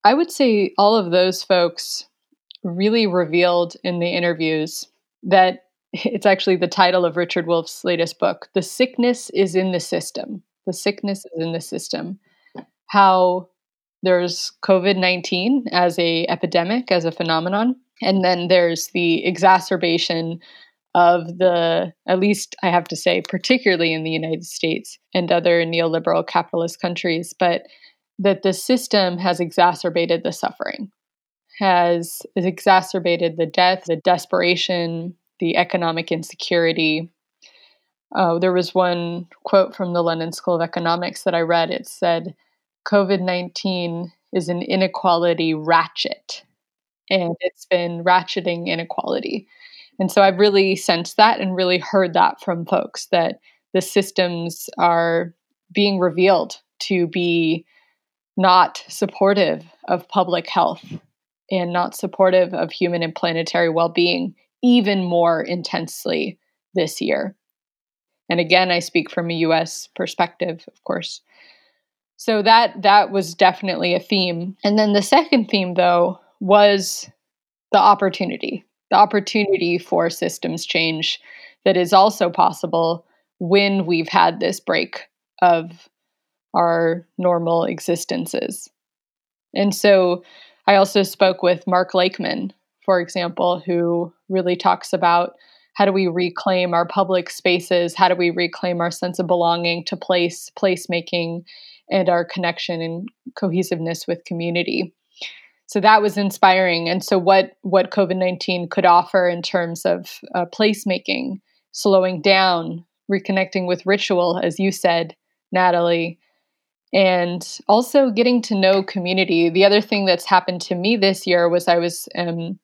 I would say all of those folks really revealed in the interviews that it's actually the title of Richard Wolff's latest book The Sickness is in the System. The Sickness is in the System. How there's COVID 19 as a epidemic, as a phenomenon, and then there's the exacerbation of the, at least I have to say, particularly in the United States and other neoliberal capitalist countries, but that the system has exacerbated the suffering has, exacerbated the death, the desperation, the economic insecurity. Uh, there was one quote from the London School of Economics that I read. It said, COVID 19 is an inequality ratchet, and it's been ratcheting inequality. And so I've really sensed that and really heard that from folks that the systems are being revealed to be not supportive of public health and not supportive of human and planetary well being even more intensely this year. And again, I speak from a US perspective, of course. So that that was definitely a theme. And then the second theme though was the opportunity. The opportunity for systems change that is also possible when we've had this break of our normal existences. And so I also spoke with Mark Lakeman, for example, who really talks about how do we reclaim our public spaces? How do we reclaim our sense of belonging to place, placemaking, and our connection and cohesiveness with community? So that was inspiring. And so, what what COVID nineteen could offer in terms of uh, placemaking, slowing down, reconnecting with ritual, as you said, Natalie, and also getting to know community. The other thing that's happened to me this year was I was um,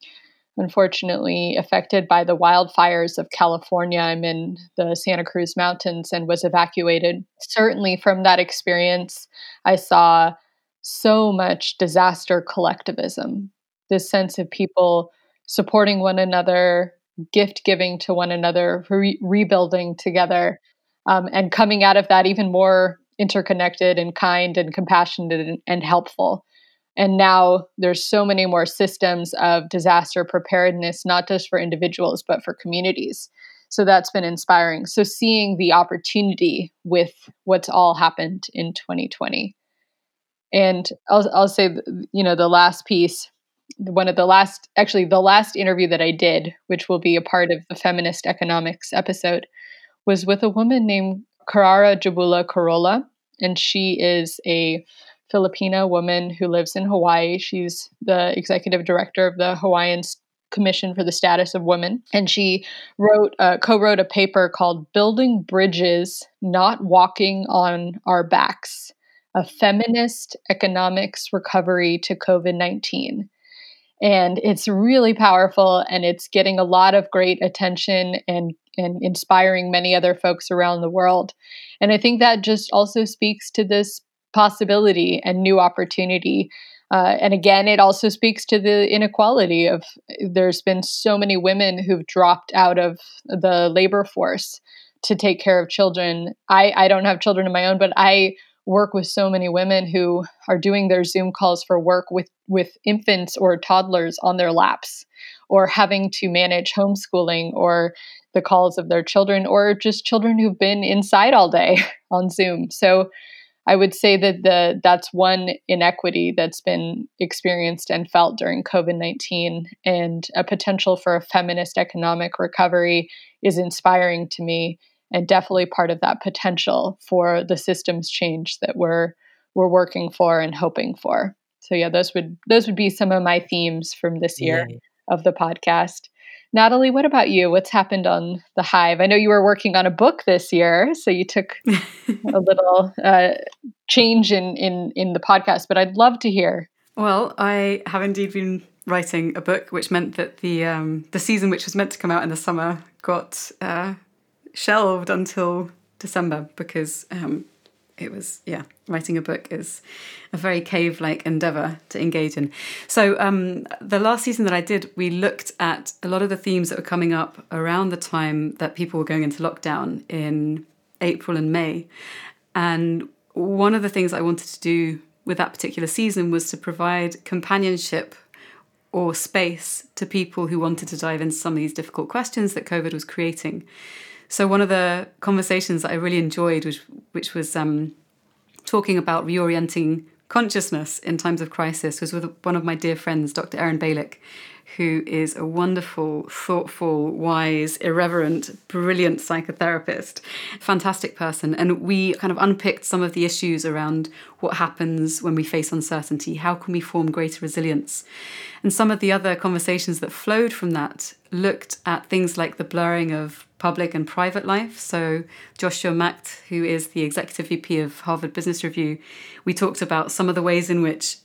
unfortunately affected by the wildfires of California. I'm in the Santa Cruz Mountains and was evacuated. Certainly, from that experience, I saw so much disaster collectivism, this sense of people supporting one another, gift giving to one another, re- rebuilding together, um, and coming out of that even more interconnected and kind and compassionate and, and helpful. And now there's so many more systems of disaster preparedness, not just for individuals, but for communities. So that's been inspiring. So seeing the opportunity with what's all happened in 2020. And I'll, I'll say, you know, the last piece, one of the last, actually, the last interview that I did, which will be a part of the feminist economics episode, was with a woman named Khara Jabola-Carolus, and she is a Filipina woman who lives in Hawaii. She's the executive director of the Hawaiian Commission for the Status of Women, and she wrote uh, co-wrote a paper called "Building Bridges, Not Walking on Our Backs: A Feminist Economics Recovery to COVID-19." And it's really powerful, and it's getting a lot of great attention and and inspiring many other folks around the world. And I think that just also speaks to this possibility and new opportunity. Uh, and again, it also speaks to the inequality of there's been so many women who've dropped out of the labor force to take care of children. I, I don't have children of my own, but I work with so many women who are doing their Zoom calls for work with, with infants or toddlers on their laps or having to manage homeschooling or the calls of their children or just children who've been inside all day on Zoom. So I would say that the that's one inequity that's been experienced and felt during COVID-19 and a potential for a feminist economic recovery is inspiring to me and definitely part of that potential for the systems change that we're we're working for and hoping for. So yeah, those would those would be some of my themes from this year Yay. of the podcast. Natalie, what about you? What's happened on the Hive? I know you were working on a book this year, so you took a little uh, change in, in in the podcast, but I'd love to hear. Well, I have indeed been writing a book, which meant that the um, the season, which was meant to come out in the summer, got uh, shelved until December because um, it was yeah writing a book is a very cave like endeavor to engage in. So um, the last season that i did we looked at a lot of the themes that were coming up around the time that people were going into lockdown in april and may. And one of the things i wanted to do with that particular season was to provide companionship or space to people who wanted to dive into some of these difficult questions that covid was creating so one of the conversations that I really enjoyed, which which was um, talking about reorienting consciousness in times of crisis, was with one of my dear friends, Dr. Erin Balick, who is a wonderful, thoughtful, wise, irreverent, brilliant psychotherapist, fantastic person. And we kind of unpicked some of the issues around what happens when we face uncertainty, how can we form greater resilience. And some of the other conversations that flowed from that looked at things like the blurring of public and private life. So, Joshua Macht, who is the executive VP of Harvard Business Review, we talked about some of the ways in which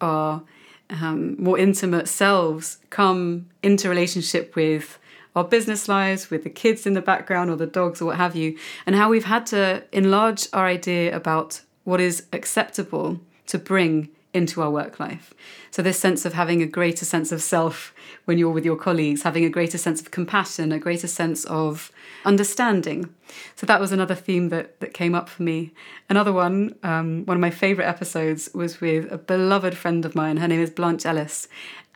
our um, more intimate selves come into relationship with our business lives, with the kids in the background or the dogs or what have you, and how we've had to enlarge our idea about what is acceptable to bring into our work life. So, this sense of having a greater sense of self when you're with your colleagues, having a greater sense of compassion, a greater sense of understanding. So, that was another theme that, that came up for me. Another one, um, one of my favourite episodes, was with a beloved friend of mine. Her name is Blanche Ellis.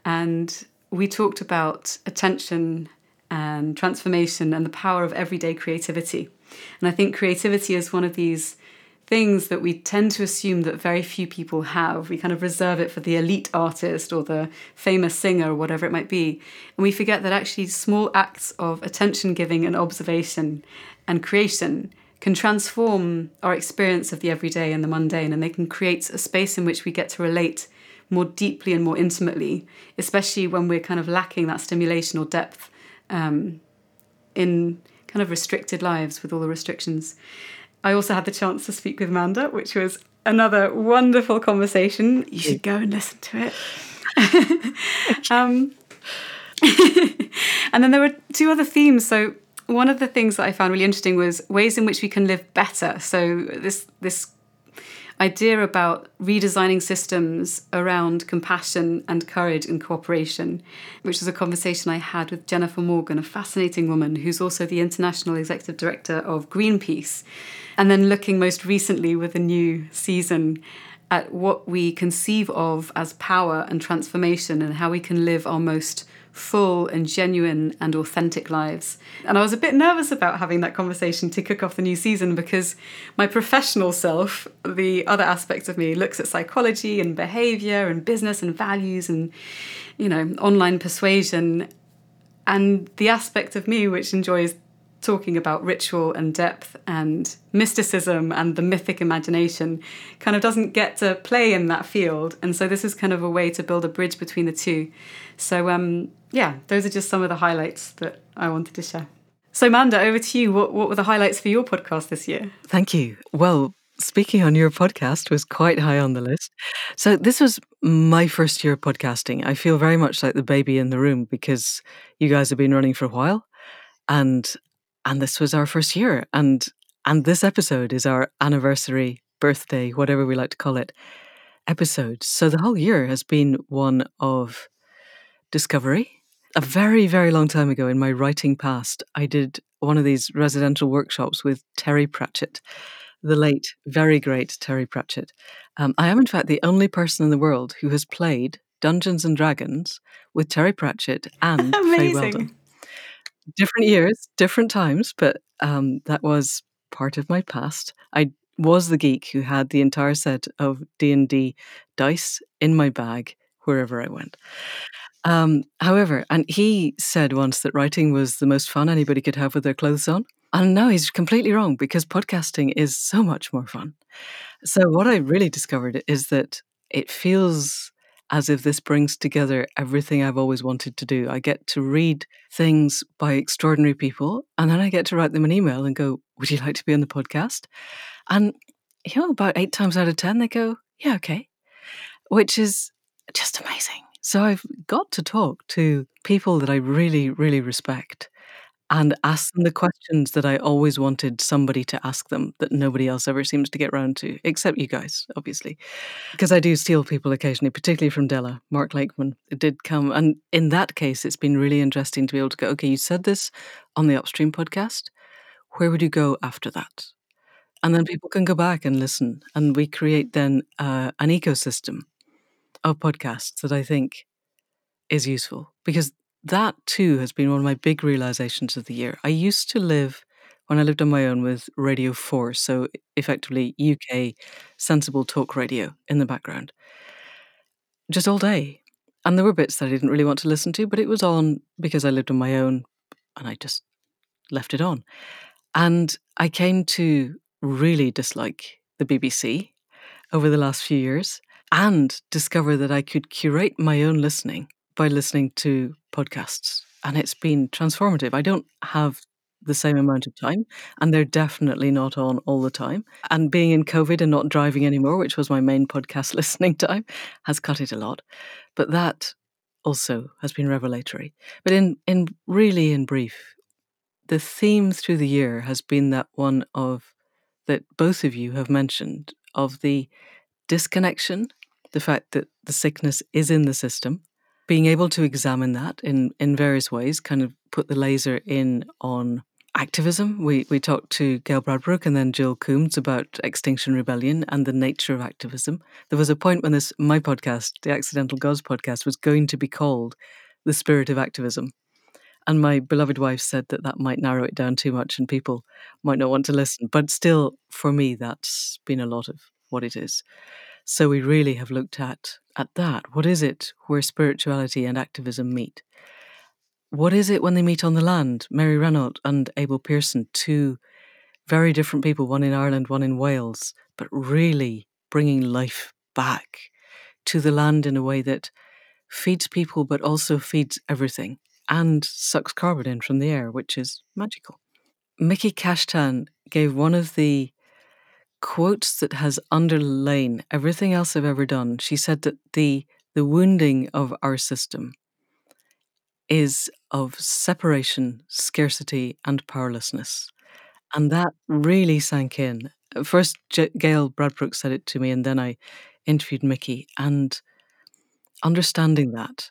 And we talked about attention and transformation and the power of everyday creativity. And I think creativity is one of these things that we tend to assume that very few people have. We kind of reserve it for the elite artist or the famous singer or whatever it might be. And we forget that actually small acts of attention giving and observation and creation can transform our experience of the everyday and the mundane, and they can create a space in which we get to relate more deeply and more intimately, especially when we're kind of lacking that stimulation or depth um, in kind of restricted lives with all the restrictions. I also had the chance to speak with Amanda, which was another wonderful conversation. You should go and listen to it. um, and then there were two other themes. So one of the things that I found really interesting was ways in which we can live better. So this this idea about redesigning systems around compassion and courage and cooperation, which is a conversation I had with Jennifer Morgan, a fascinating woman who's also the International Executive Director of Greenpeace. And then looking most recently with a new season at what we conceive of as power and transformation and how we can live our most full and genuine and authentic lives. And I was a bit nervous about having that conversation to kick off the new season because my professional self, the other aspects of me, looks at psychology and behavior and business and values and, you know, online persuasion. And the aspect of me which enjoys talking about ritual and depth and mysticism and the mythic imagination kind of doesn't get to play in that field and so this is kind of a way to build a bridge between the two so um, yeah those are just some of the highlights that i wanted to share so manda over to you what, what were the highlights for your podcast this year Thank you. Well, speaking on your podcast was quite high on the list. So this was my first year podcasting. I feel very much like the baby in the room because you guys have been running for a while and and this was our first year and and this episode is our anniversary birthday whatever we like to call it episode. So the whole year has been one of discovery. A very very long time ago in my writing past, I did one of these residential workshops with Terry Pratchett the late, very great Terry Pratchett. Um, I am, in fact, the only person in the world who has played Dungeons and Dragons with Terry Pratchett and Fay Weldon. Different years, different times, but um, that was part of my past. I was the geek who had the entire set of D and D dice in my bag wherever I went. Um, however, and he said once that writing was the most fun anybody could have with their clothes on. And no, he's completely wrong because podcasting is so much more fun. So, what I really discovered is that it feels as if this brings together everything I've always wanted to do. I get to read things by extraordinary people, and then I get to write them an email and go, Would you like to be on the podcast? And, you know, about eight times out of 10, they go, Yeah, okay, which is just amazing. So, I've got to talk to people that I really, really respect and ask them the questions that I always wanted somebody to ask them that nobody else ever seems to get round to, except you guys, obviously. Because I do steal people occasionally, particularly from Della. Mark Lakeman it did come. And in that case, it's been really interesting to be able to go, okay, you said this on the Upstream podcast. Where would you go after that? And then people can go back and listen. And we create then uh, an ecosystem of podcasts that I think is useful because that too has been one of my big realizations of the year. I used to live when I lived on my own with Radio 4, so effectively UK sensible talk radio in the background, just all day. And there were bits that I didn't really want to listen to, but it was on because I lived on my own and I just left it on. And I came to really dislike the BBC over the last few years and discover that I could curate my own listening by listening to podcasts. And it's been transformative. I don't have the same amount of time, and they're definitely not on all the time. And being in COVID and not driving anymore, which was my main podcast listening time, has cut it a lot. But that also has been revelatory. But in, in really in brief, the theme through the year has been that one of that both of you have mentioned of the disconnection, the fact that the sickness is in the system, being able to examine that in, in various ways, kind of put the laser in on activism. We we talked to Gail Bradbrook and then Jill Coombs about Extinction Rebellion and the nature of activism. There was a point when this my podcast, the Accidental Gods podcast, was going to be called The Spirit of Activism. And my beloved wife said that that might narrow it down too much and people might not want to listen. But still, for me, that's been a lot of what it is. So we really have looked at at that. What is it where spirituality and activism meet? What is it when they meet on the land? Mary Reynolds and Abel Pearson, two very different people, one in Ireland, one in Wales, but really bringing life back to the land in a way that feeds people but also feeds everything and sucks carbon in from the air, which is magical. Miki Kashtan gave one of the quotes that has underlain everything else I've ever done. She said that the the wounding of our system is of separation, scarcity, and powerlessness. And that really sank in. First, J- Gail Bradbrook said it to me, and then I interviewed Miki. And understanding that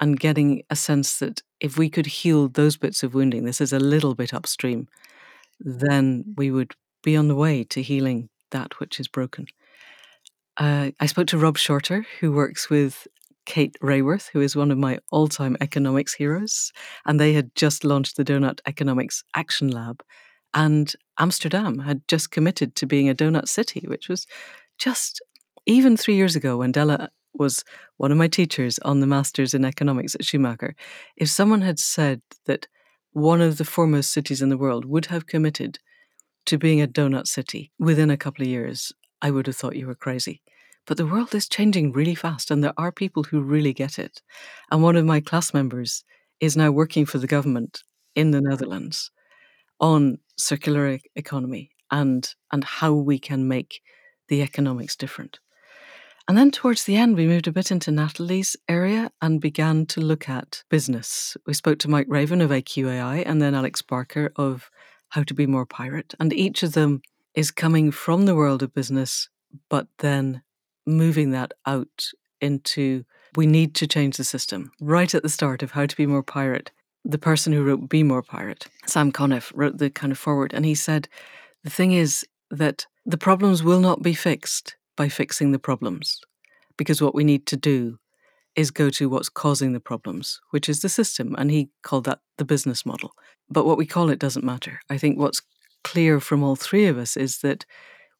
and getting a sense that if we could heal those bits of wounding, this is a little bit upstream, then we would be on the way to healing that which is broken. Uh, I spoke to Rob Shorter, who works with Kate Raworth, who is one of my all time economics heroes. And they had just launched the Doughnut Economics Action Lab. And Amsterdam had just committed to being a donut city, which was just even three years ago when Della was one of my teachers on the Masters in Economics at Schumacher. If someone had said that one of the foremost cities in the world would have committed to being a donut city within a couple of years, I would have thought you were crazy. But the world is changing really fast, and there are people who really get it. And one of my class members is now working for the government in the Netherlands on circular economy and and how we can make the economics different. And then towards the end, we moved a bit into Natalie's area and began to look at business. We spoke to Mike Raven of AQAI and then Alex Barker of How to Be More Pirate. And each of them is coming from the world of business, but then moving that out into we need to change the system. Right at the start of How to Be More Pirate, the person who wrote Be More Pirate, Sam Conniff, wrote the kind of forward. And he said, the thing is that the problems will not be fixed by fixing the problems. Because what we need to do is go to what's causing the problems, which is the system. And he called that the business model. But what we call it doesn't matter. I think what's clear from all three of us is that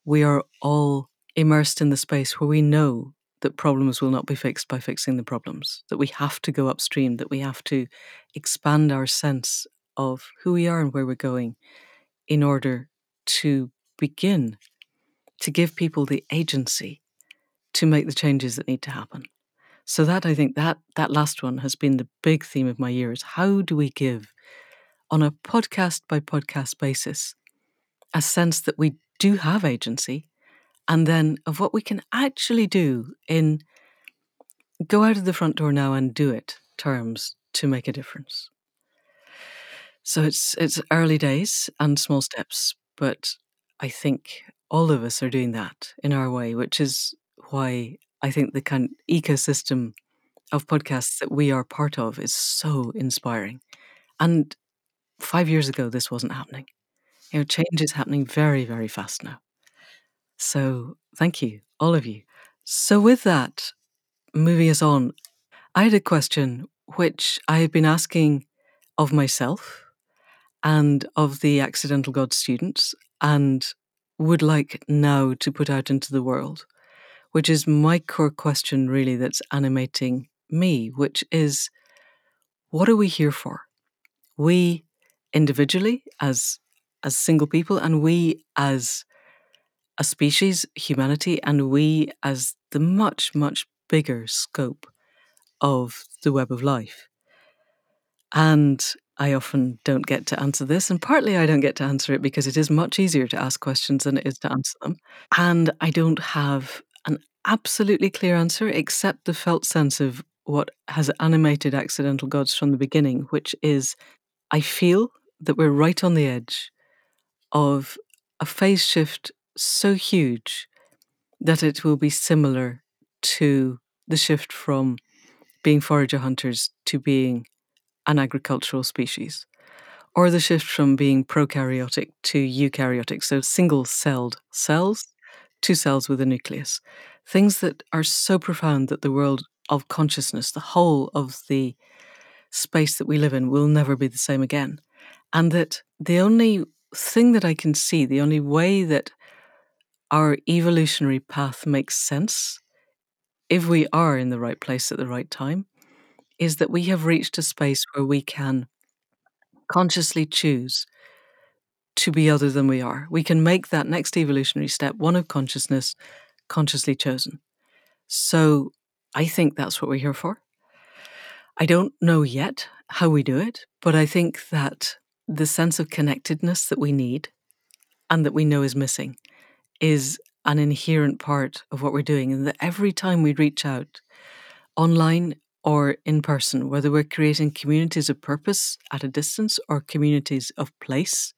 we are all immersed in the space where we know that problems will not be fixed by fixing the problems, that we have to go upstream, that we have to expand our sense of who we are and where we're going in order to begin to give people the agency to make the changes that need to happen. So that I think that that last one has been the big theme of my year is How do we give on a podcast by podcast basis a sense that we do have agency and then of what we can actually do in go out of the front door now and do it terms to make a difference. So it's it's early days and small steps, but I think all of us are doing that in our way, which is why I think the kind of ecosystem of podcasts that we are part of is so inspiring. And five years ago, this wasn't happening. You know, change is happening very, very fast now. So thank you, all of you. So with that, moving us on, I had a question which I have been asking of myself and of the Accidental God students and would like now to put out into the world, which is my core question, really, that's animating me, which is what are we here for? We individually, as as single people, and we as a species, humanity, and we as the much, much bigger scope of the web of life. And I often don't get to answer this, and partly I don't get to answer it because it is much easier to ask questions than it is to answer them. And I don't have an absolutely clear answer except the felt sense of what has animated Accidental Gods from the beginning, which is I feel that we're right on the edge of a phase shift so huge that it will be similar to the shift from being forager hunters to being an agricultural species, or the shift from being prokaryotic to eukaryotic, so single celled cells to cells with a nucleus. Things that are so profound that the world of consciousness, the whole of the space that we live in will never be the same again. And that the only thing that I can see, the only way that our evolutionary path makes sense, if we are in the right place at the right time, is that we have reached a space where we can consciously choose to be other than we are. We can make that next evolutionary step, one of consciousness, consciously chosen. So I think that's what we're here for. I don't know yet how we do it, but I think that the sense of connectedness that we need and that we know is missing is an inherent part of what we're doing. And that every time we reach out online or in person, whether we're creating communities of purpose at a distance or communities of place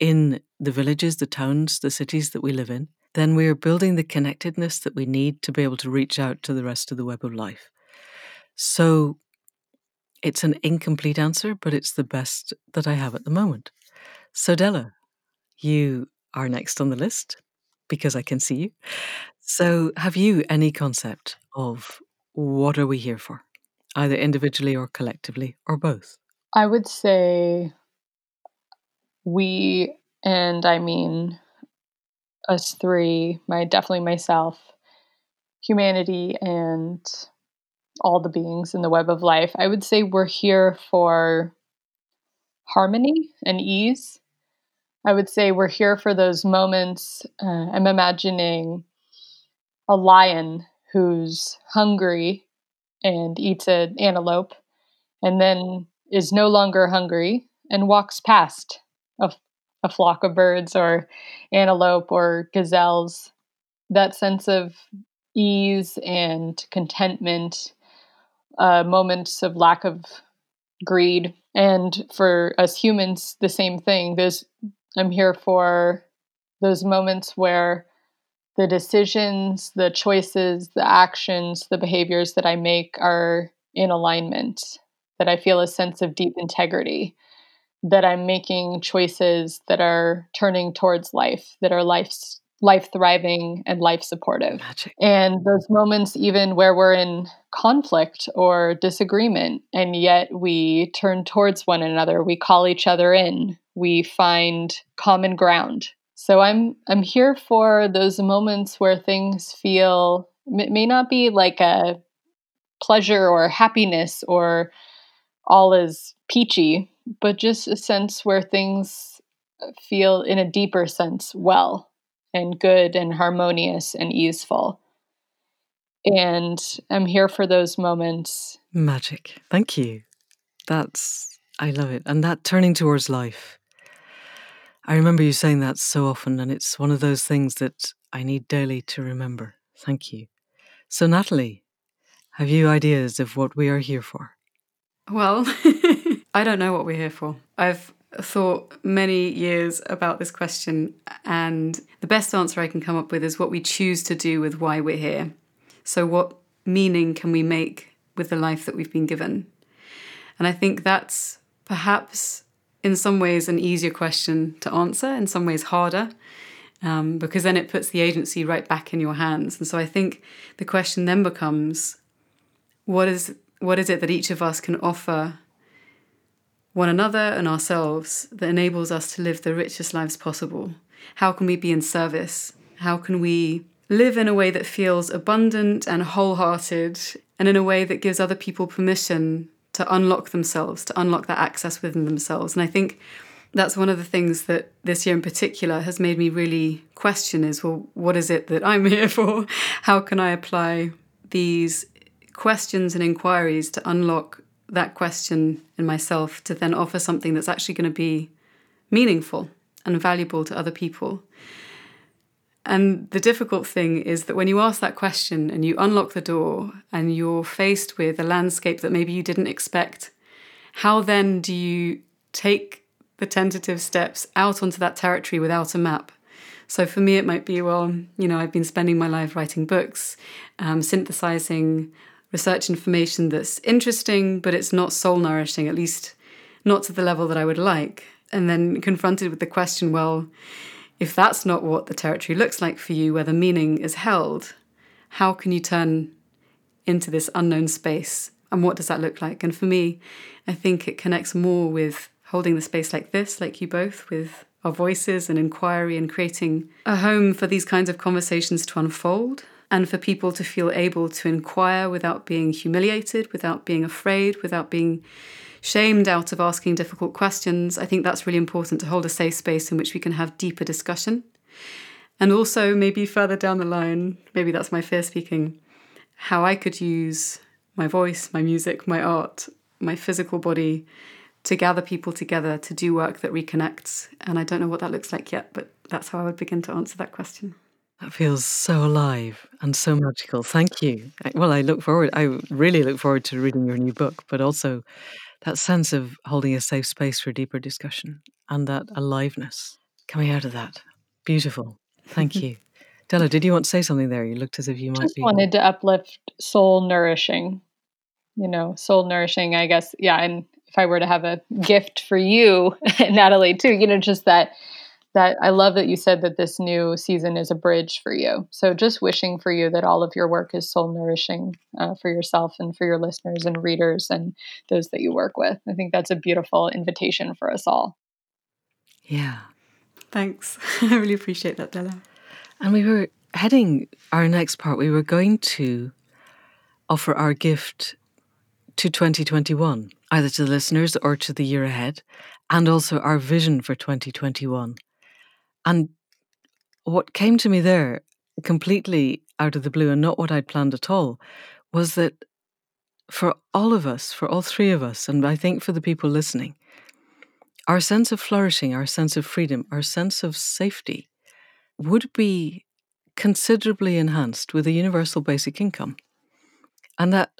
in the villages, the towns, the cities that we live in, then we are building the connectedness that we need to be able to reach out to the rest of the web of life. So it's an incomplete answer, but it's the best that I have at the moment. So, Della, you are next on the list because I can see you. So, have you any concept of what are we here for, either individually or collectively, or both? I would say we, and I mean us three, my definitely myself, humanity, and all the beings in the web of life. I would say we're here for harmony and ease. I would say we're here for those moments. Uh, I'm imagining a lion who's hungry and eats an antelope and then is no longer hungry and walks past a, a flock of birds or antelope or gazelles. That sense of ease and contentment, uh, moments of lack of greed. And for us humans, the same thing. There's, I'm here for those moments where the decisions, the choices, the actions, the behaviors that I make are in alignment, that I feel a sense of deep integrity, that I'm making choices that are turning towards life, that are life's life thriving and life supportive. Magic. And those moments, even where we're in conflict or disagreement, and yet we turn towards one another, we call each other in, we find common ground so I'm I'm here for those moments where things feel it may not be like a pleasure or happiness or all is peachy, but just a sense where things feel in a deeper sense well and good and harmonious and easeful. And I'm here for those moments. Magic. Thank you. That's I love it. And that turning towards life I remember you saying that so often, and it's one of those things that I need daily to remember. Thank you. So, Natalie, have you ideas of what we are here for? Well, I don't know what we're here for. I've thought many years about this question, and the best answer I can come up with is what we choose to do with why we're here. So, what meaning can we make with the life that we've been given? And I think that's perhaps in some ways an easier question to answer, in some ways harder, um, because then it puts the agency right back in your hands. And so I think the question then becomes what is what is it that each of us can offer one another and ourselves that enables us to live the richest lives possible? How can we be in service? How can we live in a way that feels abundant and wholehearted and in a way that gives other people permission to unlock themselves, to unlock that access within themselves. And I think that's one of the things that this year in particular has made me really question is well, what is it that I'm here for? How can I apply these questions and inquiries to unlock that question in myself to then offer something that's actually going to be meaningful and valuable to other people? And the difficult thing is that when you ask that question and you unlock the door and you're faced with a landscape that maybe you didn't expect, how then do you take the tentative steps out onto that territory without a map? So for me, it might be well, you know, I've been spending my life writing books, um, synthesizing research information that's interesting, but it's not soul nourishing, at least not to the level that I would like. And then confronted with the question, well, if that's not what the territory looks like for you, where the meaning is held, how can you turn into this unknown space And what does that look like? And for me, I think it connects more with holding the space like this, like you both, with our voices and inquiry and creating a home for these kinds of conversations to unfold and for people to feel able to inquire without being humiliated, without being afraid, without being shamed out of asking difficult questions. I think that's really important to hold a safe space in which we can have deeper discussion. And also, maybe further down the line, maybe that's my fear speaking, how I could use my voice, my music, my art, my physical body to gather people together to do work that reconnects. And I don't know what that looks like yet, but that's how I would begin to answer that question. That feels so alive and so magical. Thank you. Well, I look forward, I really look forward to reading your new book, but also that sense of holding a safe space for deeper discussion and that mm. aliveness coming out of that. Beautiful. Thank you. Della, did you want to say something there? You looked as if you might Just be. wanted to uplift soul nourishing. You know, soul nourishing, I guess. Yeah, and if I were to have a gift for you, Natalie, too, you know, just that that I love that you said that this new season is a bridge for you. So just wishing for you that all of your work is soul nourishing uh, for yourself and for your listeners and readers and those that you work with. I think that's a beautiful invitation for us all. Yeah. Thanks. I really appreciate that, Della. And we were heading our next part, we were going to offer our gift to 2021, either to the listeners or to the year ahead, and also our vision for 2021. And what came to me there, completely out of the blue and not what I'd planned at all, was that for all of us, for all three of us, and I think for the people listening, our sense of flourishing, our sense of freedom, our sense of safety would be considerably enhanced with a universal basic income. And that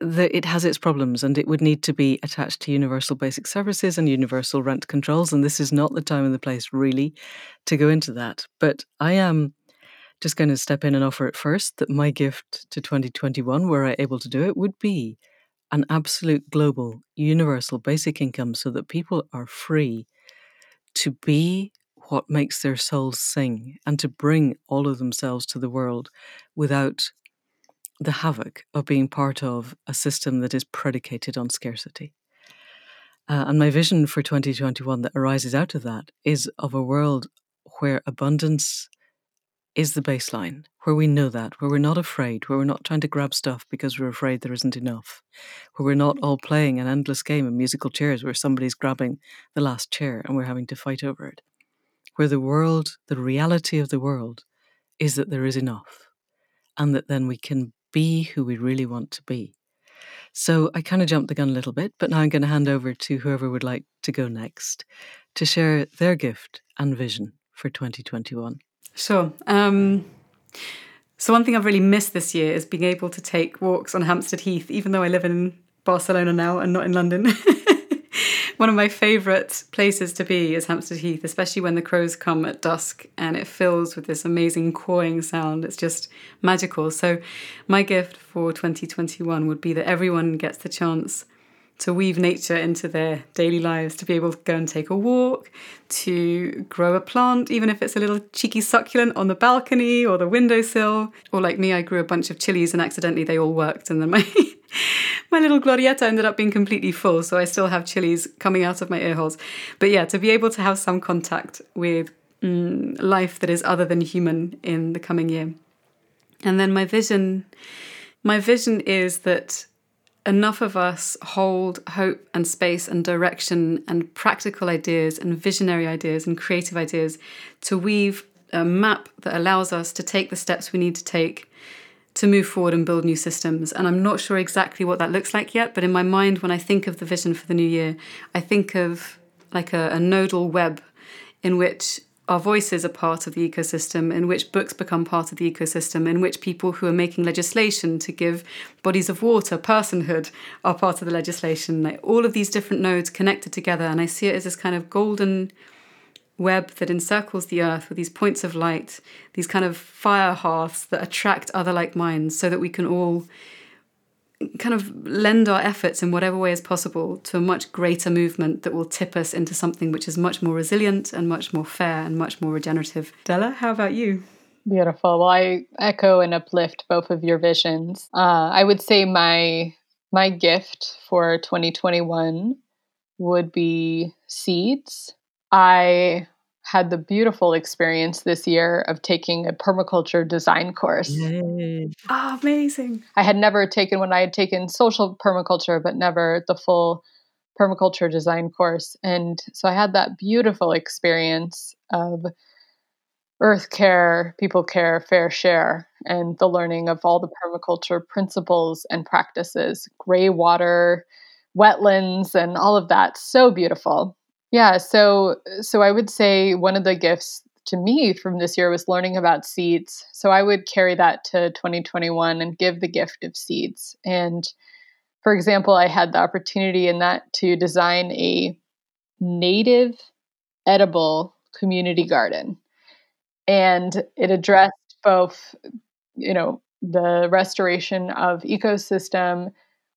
that it has its problems and it would need to be attached to universal basic services and universal rent controls. And this is not the time and the place really to go into that. But I am just going to step in and offer it first that my gift to 2021, were I able to do it, would be an absolute global universal basic income so that people are free to be what makes their souls sing and to bring all of themselves to the world without the havoc of being part of a system that is predicated on scarcity. Uh, and my vision for 2021 that arises out of that is of a world where abundance is the baseline, where we know that, where we're not afraid, where we're not trying to grab stuff because we're afraid there isn't enough, where we're not all playing an endless game of musical chairs where somebody's grabbing the last chair and we're having to fight over it, where the world, the reality of the world, is that there is enough and that then we can be who we really want to be. So I kind of jumped the gun a little bit, but now I'm going to hand over to whoever would like to go next to share their gift and vision for 2021. Sure. Um, so, one thing I've really missed this year is being able to take walks on Hampstead Heath, even though I live in Barcelona now and not in London. one of my favourite places to be is Hampstead Heath, especially when the crows come at dusk and it fills with this amazing cawing sound. It's just magical. So, my gift for 2021 would be that everyone gets the chance to weave nature into their daily lives, to be able to go and take a walk, to grow a plant, even if it's a little cheeky succulent on the balcony or the windowsill. Or like me, I grew a bunch of chilies and accidentally they all worked, and then my my little glorietta ended up being completely full, so I still have chilies coming out of my ear holes. But yeah, to be able to have some contact with mm, life that is other than human in the coming year. And then my vision, my vision is that enough of us hold hope and space and direction and practical ideas and visionary ideas and creative ideas to weave a map that allows us to take the steps we need to take to move forward and build new systems. And I'm not sure exactly what that looks like yet, but in my mind, when I think of the vision for the new year, I think of like a, a nodal web in which our voices are part of the ecosystem, in which books become part of the ecosystem, in which people who are making legislation to give bodies of water personhood are part of the legislation. Like all of these different nodes connected together, and I see it as this kind of golden web that encircles the earth with these points of light, these kind of fire hearths that attract other like minds so that we can all kind of lend our efforts in whatever way is possible to a much greater movement that will tip us into something which is much more resilient and much more fair and much more regenerative. Della, how about you? Beautiful. Well, I echo and uplift both of your visions. Uh, I would say my my gift for 2021 would be seeds. I had the beautiful experience this year of taking a permaculture design course. Yay. Oh, amazing. I had never taken one, I had taken social permaculture, but never the full permaculture design course. And so I had that beautiful experience of earth care, people care, fair share, and the learning of all the permaculture principles and practices, gray water, wetlands, and all of that. So beautiful. Yeah, so so I would say one of the gifts to me from this year was learning about seeds. So I would carry that to 2021 and give the gift of seeds. And for example, I had the opportunity in that to design a native edible community garden. And it addressed both, you know, the restoration of ecosystem,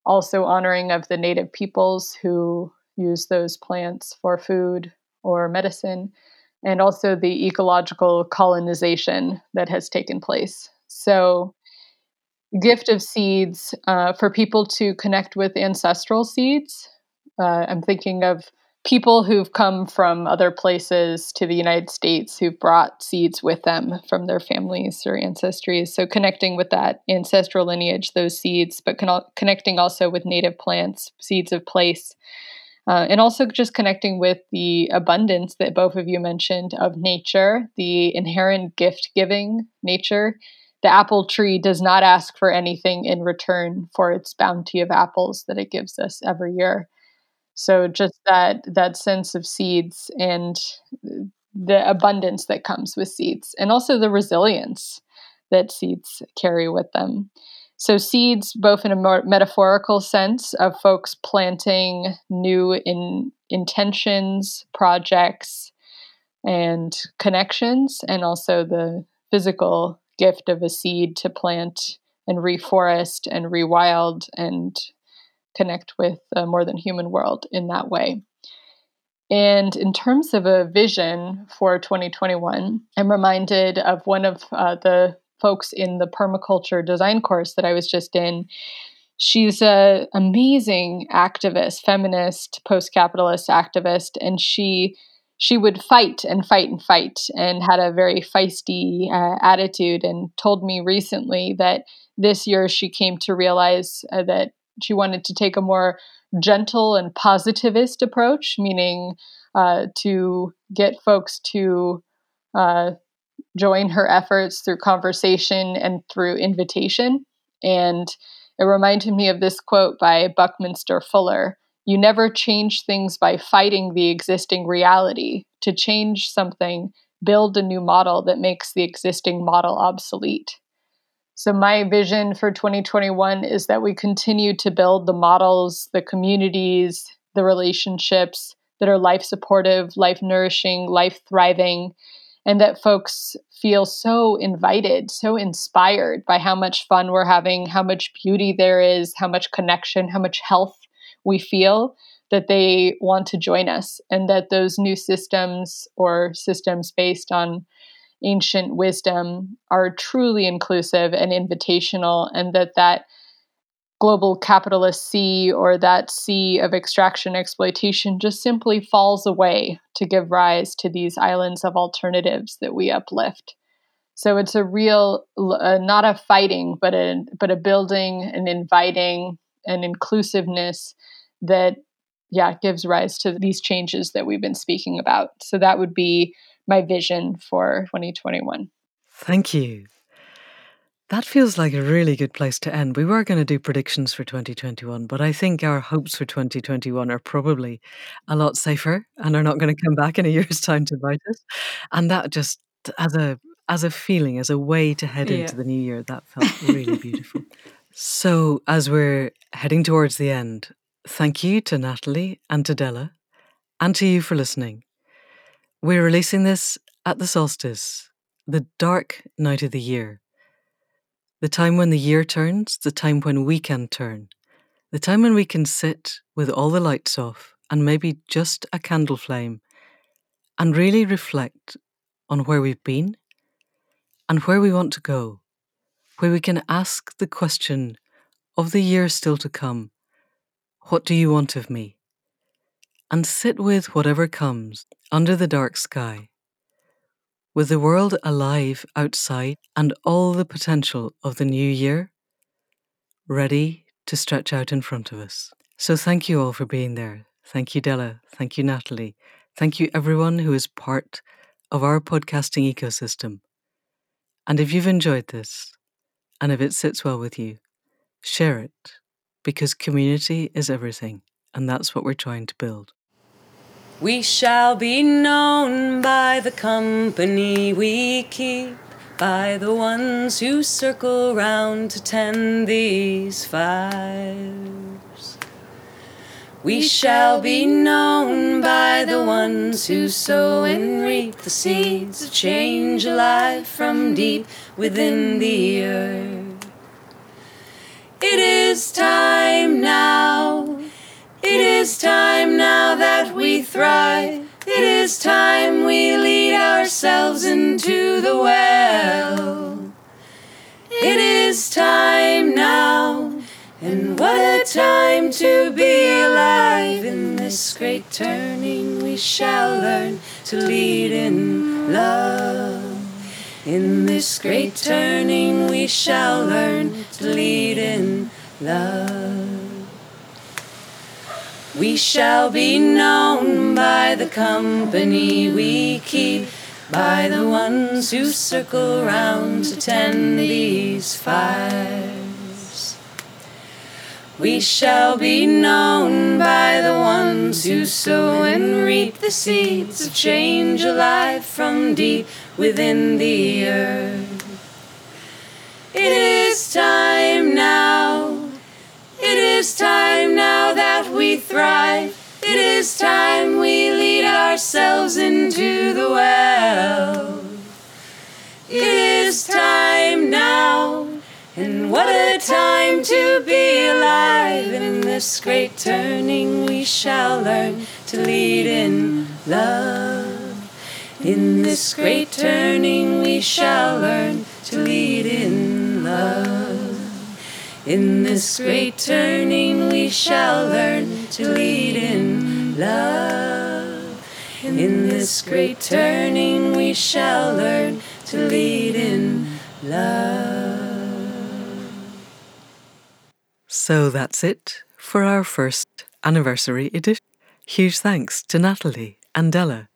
also honoring of the native peoples who use those plants for food or medicine, and also the ecological colonization that has taken place. So gift of seeds uh, for people to connect with ancestral seeds. Uh, I'm thinking of people who've come from other places to the United States who've brought seeds with them from their families or ancestries. So connecting with that ancestral lineage, those seeds, but con- connecting also with native plants, seeds of place. Uh, and also just connecting with the abundance that both of you mentioned of nature, the inherent gift giving nature the apple tree does not ask for anything in return for its bounty of apples that it gives us every year. So just that that sense of seeds and the abundance that comes with seeds and also the resilience that seeds carry with them. So seeds both in a metaphorical sense of folks planting new in intentions, projects and connections and also the physical gift of a seed to plant and reforest and rewild and connect with a more than human world in that way. And in terms of a vision for 2021, I'm reminded of one of uh, the folks in the permaculture design course that I was just in. She's an amazing activist, feminist, post capitalist activist, and she she would fight and fight and fight and had a very feisty uh, attitude and told me recently that this year she came to realize uh, that she wanted to take a more gentle and positivist approach meaning uh, to get folks to uh, join her efforts through conversation and through invitation and it reminded me of this quote by buckminster fuller you never change things by fighting the existing reality. To change something, build a new model that makes the existing model obsolete. So, my vision for 2021 is that we continue to build the models, the communities, the relationships that are life supportive, life nourishing, life thriving, and that folks feel so invited, so inspired by how much fun we're having, how much beauty there is, how much connection, how much health we feel that they want to join us and that those new systems or systems based on ancient wisdom are truly inclusive and invitational and that that global capitalist sea or that sea of extraction exploitation just simply falls away to give rise to these islands of alternatives that we uplift. So it's a real uh, not a fighting but a but a building and inviting and inclusiveness that yeah gives rise to these changes that we've been speaking about. So that would be my vision for 2021 thank you that feels like a really good place to end. We were going to do predictions for 2021, but I think our hopes for 2021 are probably a lot safer and are not going to come back in a year's time to bite us. And that just as a as a feeling, as a way to head yeah. into the new year, that felt really beautiful. So, as we're heading towards the end, thank you to Natalie and to Della, and to you for listening. We're releasing this at the solstice, the dark night of the year. The time when the year turns, the time when we can turn, the time when we can sit with all the lights off and maybe just a candle flame and really reflect on where we've been and where we want to go where we can ask the question of the year still to come What do you want of me? And sit with whatever comes under the dark sky. With the world alive outside and all the potential of the new year ready to stretch out in front of us. So thank you all for being there. Thank you, Della. Thank you, Natalie. Thank you, everyone who is part of our podcasting ecosystem. And if you've enjoyed this, and if it sits well with you, share it because community is everything, and that's what we're trying to build. We shall be known by the company we keep, by the ones who circle round to tend these fires. We shall be known by the ones who sow and reap the seeds of change alive from deep within the earth. It is time now. It is time now that we thrive. It is time we lead ourselves into the well. It is time now. And what a time to be alive in this great turning. We shall learn to lead in love. In this great turning, we shall learn to lead in love. We shall be known by the company we keep, by the ones who circle round to tend these fires. We shall be known by the ones who sow and reap the seeds of change alive from deep within the earth. It is time now. It is time now we thrive. It is time we lead ourselves into the well. It is time now. And what a time to be alive in this great turning. We shall learn to lead in love. In this great turning, we shall learn to lead in love. In this great turning, we shall learn to lead in love. In this great turning, we shall learn to lead in love. So that's it for our first anniversary edition. Huge thanks to Natalie and Della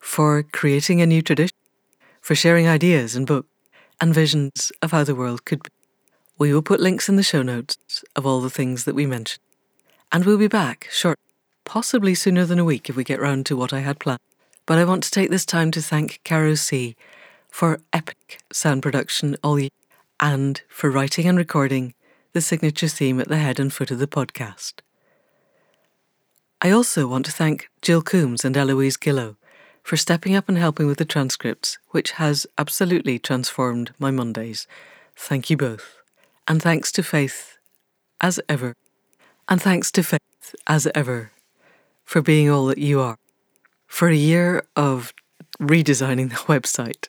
for creating a new tradition, for sharing ideas and books and visions of how the world could be. We will put links in the show notes of all the things that we mentioned. And we'll be back short, possibly sooner than a week if we get round to what I had planned. But I want to take this time to thank Caro C for epic sound production all year and for writing and recording the signature theme at the head and foot of the podcast. I also want to thank Jill Coombs and Eloise Gillow for stepping up and helping with the transcripts, which has absolutely transformed my Mondays. Thank you both. And thanks to Faith, as ever. And thanks to Faith, as ever, for being all that you are. For a year of redesigning the website,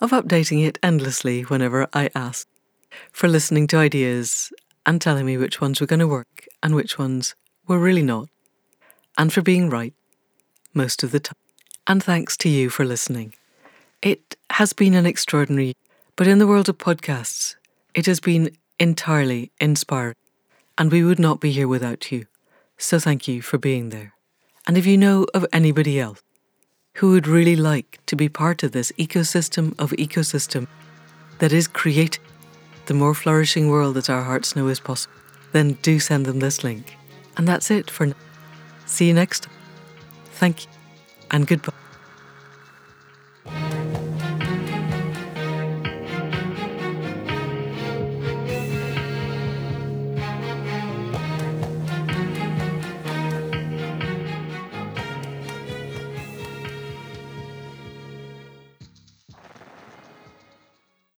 of updating it endlessly whenever I ask, for listening to ideas and telling me which ones were going to work and which ones were really not, and for being right most of the time. And thanks to you for listening. It has been an extraordinary, but in the world of podcasts, it has been entirely inspiring, and we would not be here without you. So thank you for being there. And if you know of anybody else who would really like to be part of this ecosystem of ecosystem that is creating the more flourishing world that our hearts know is possible, then do send them this link. And that's it for now. See you next time. Thank you and goodbye.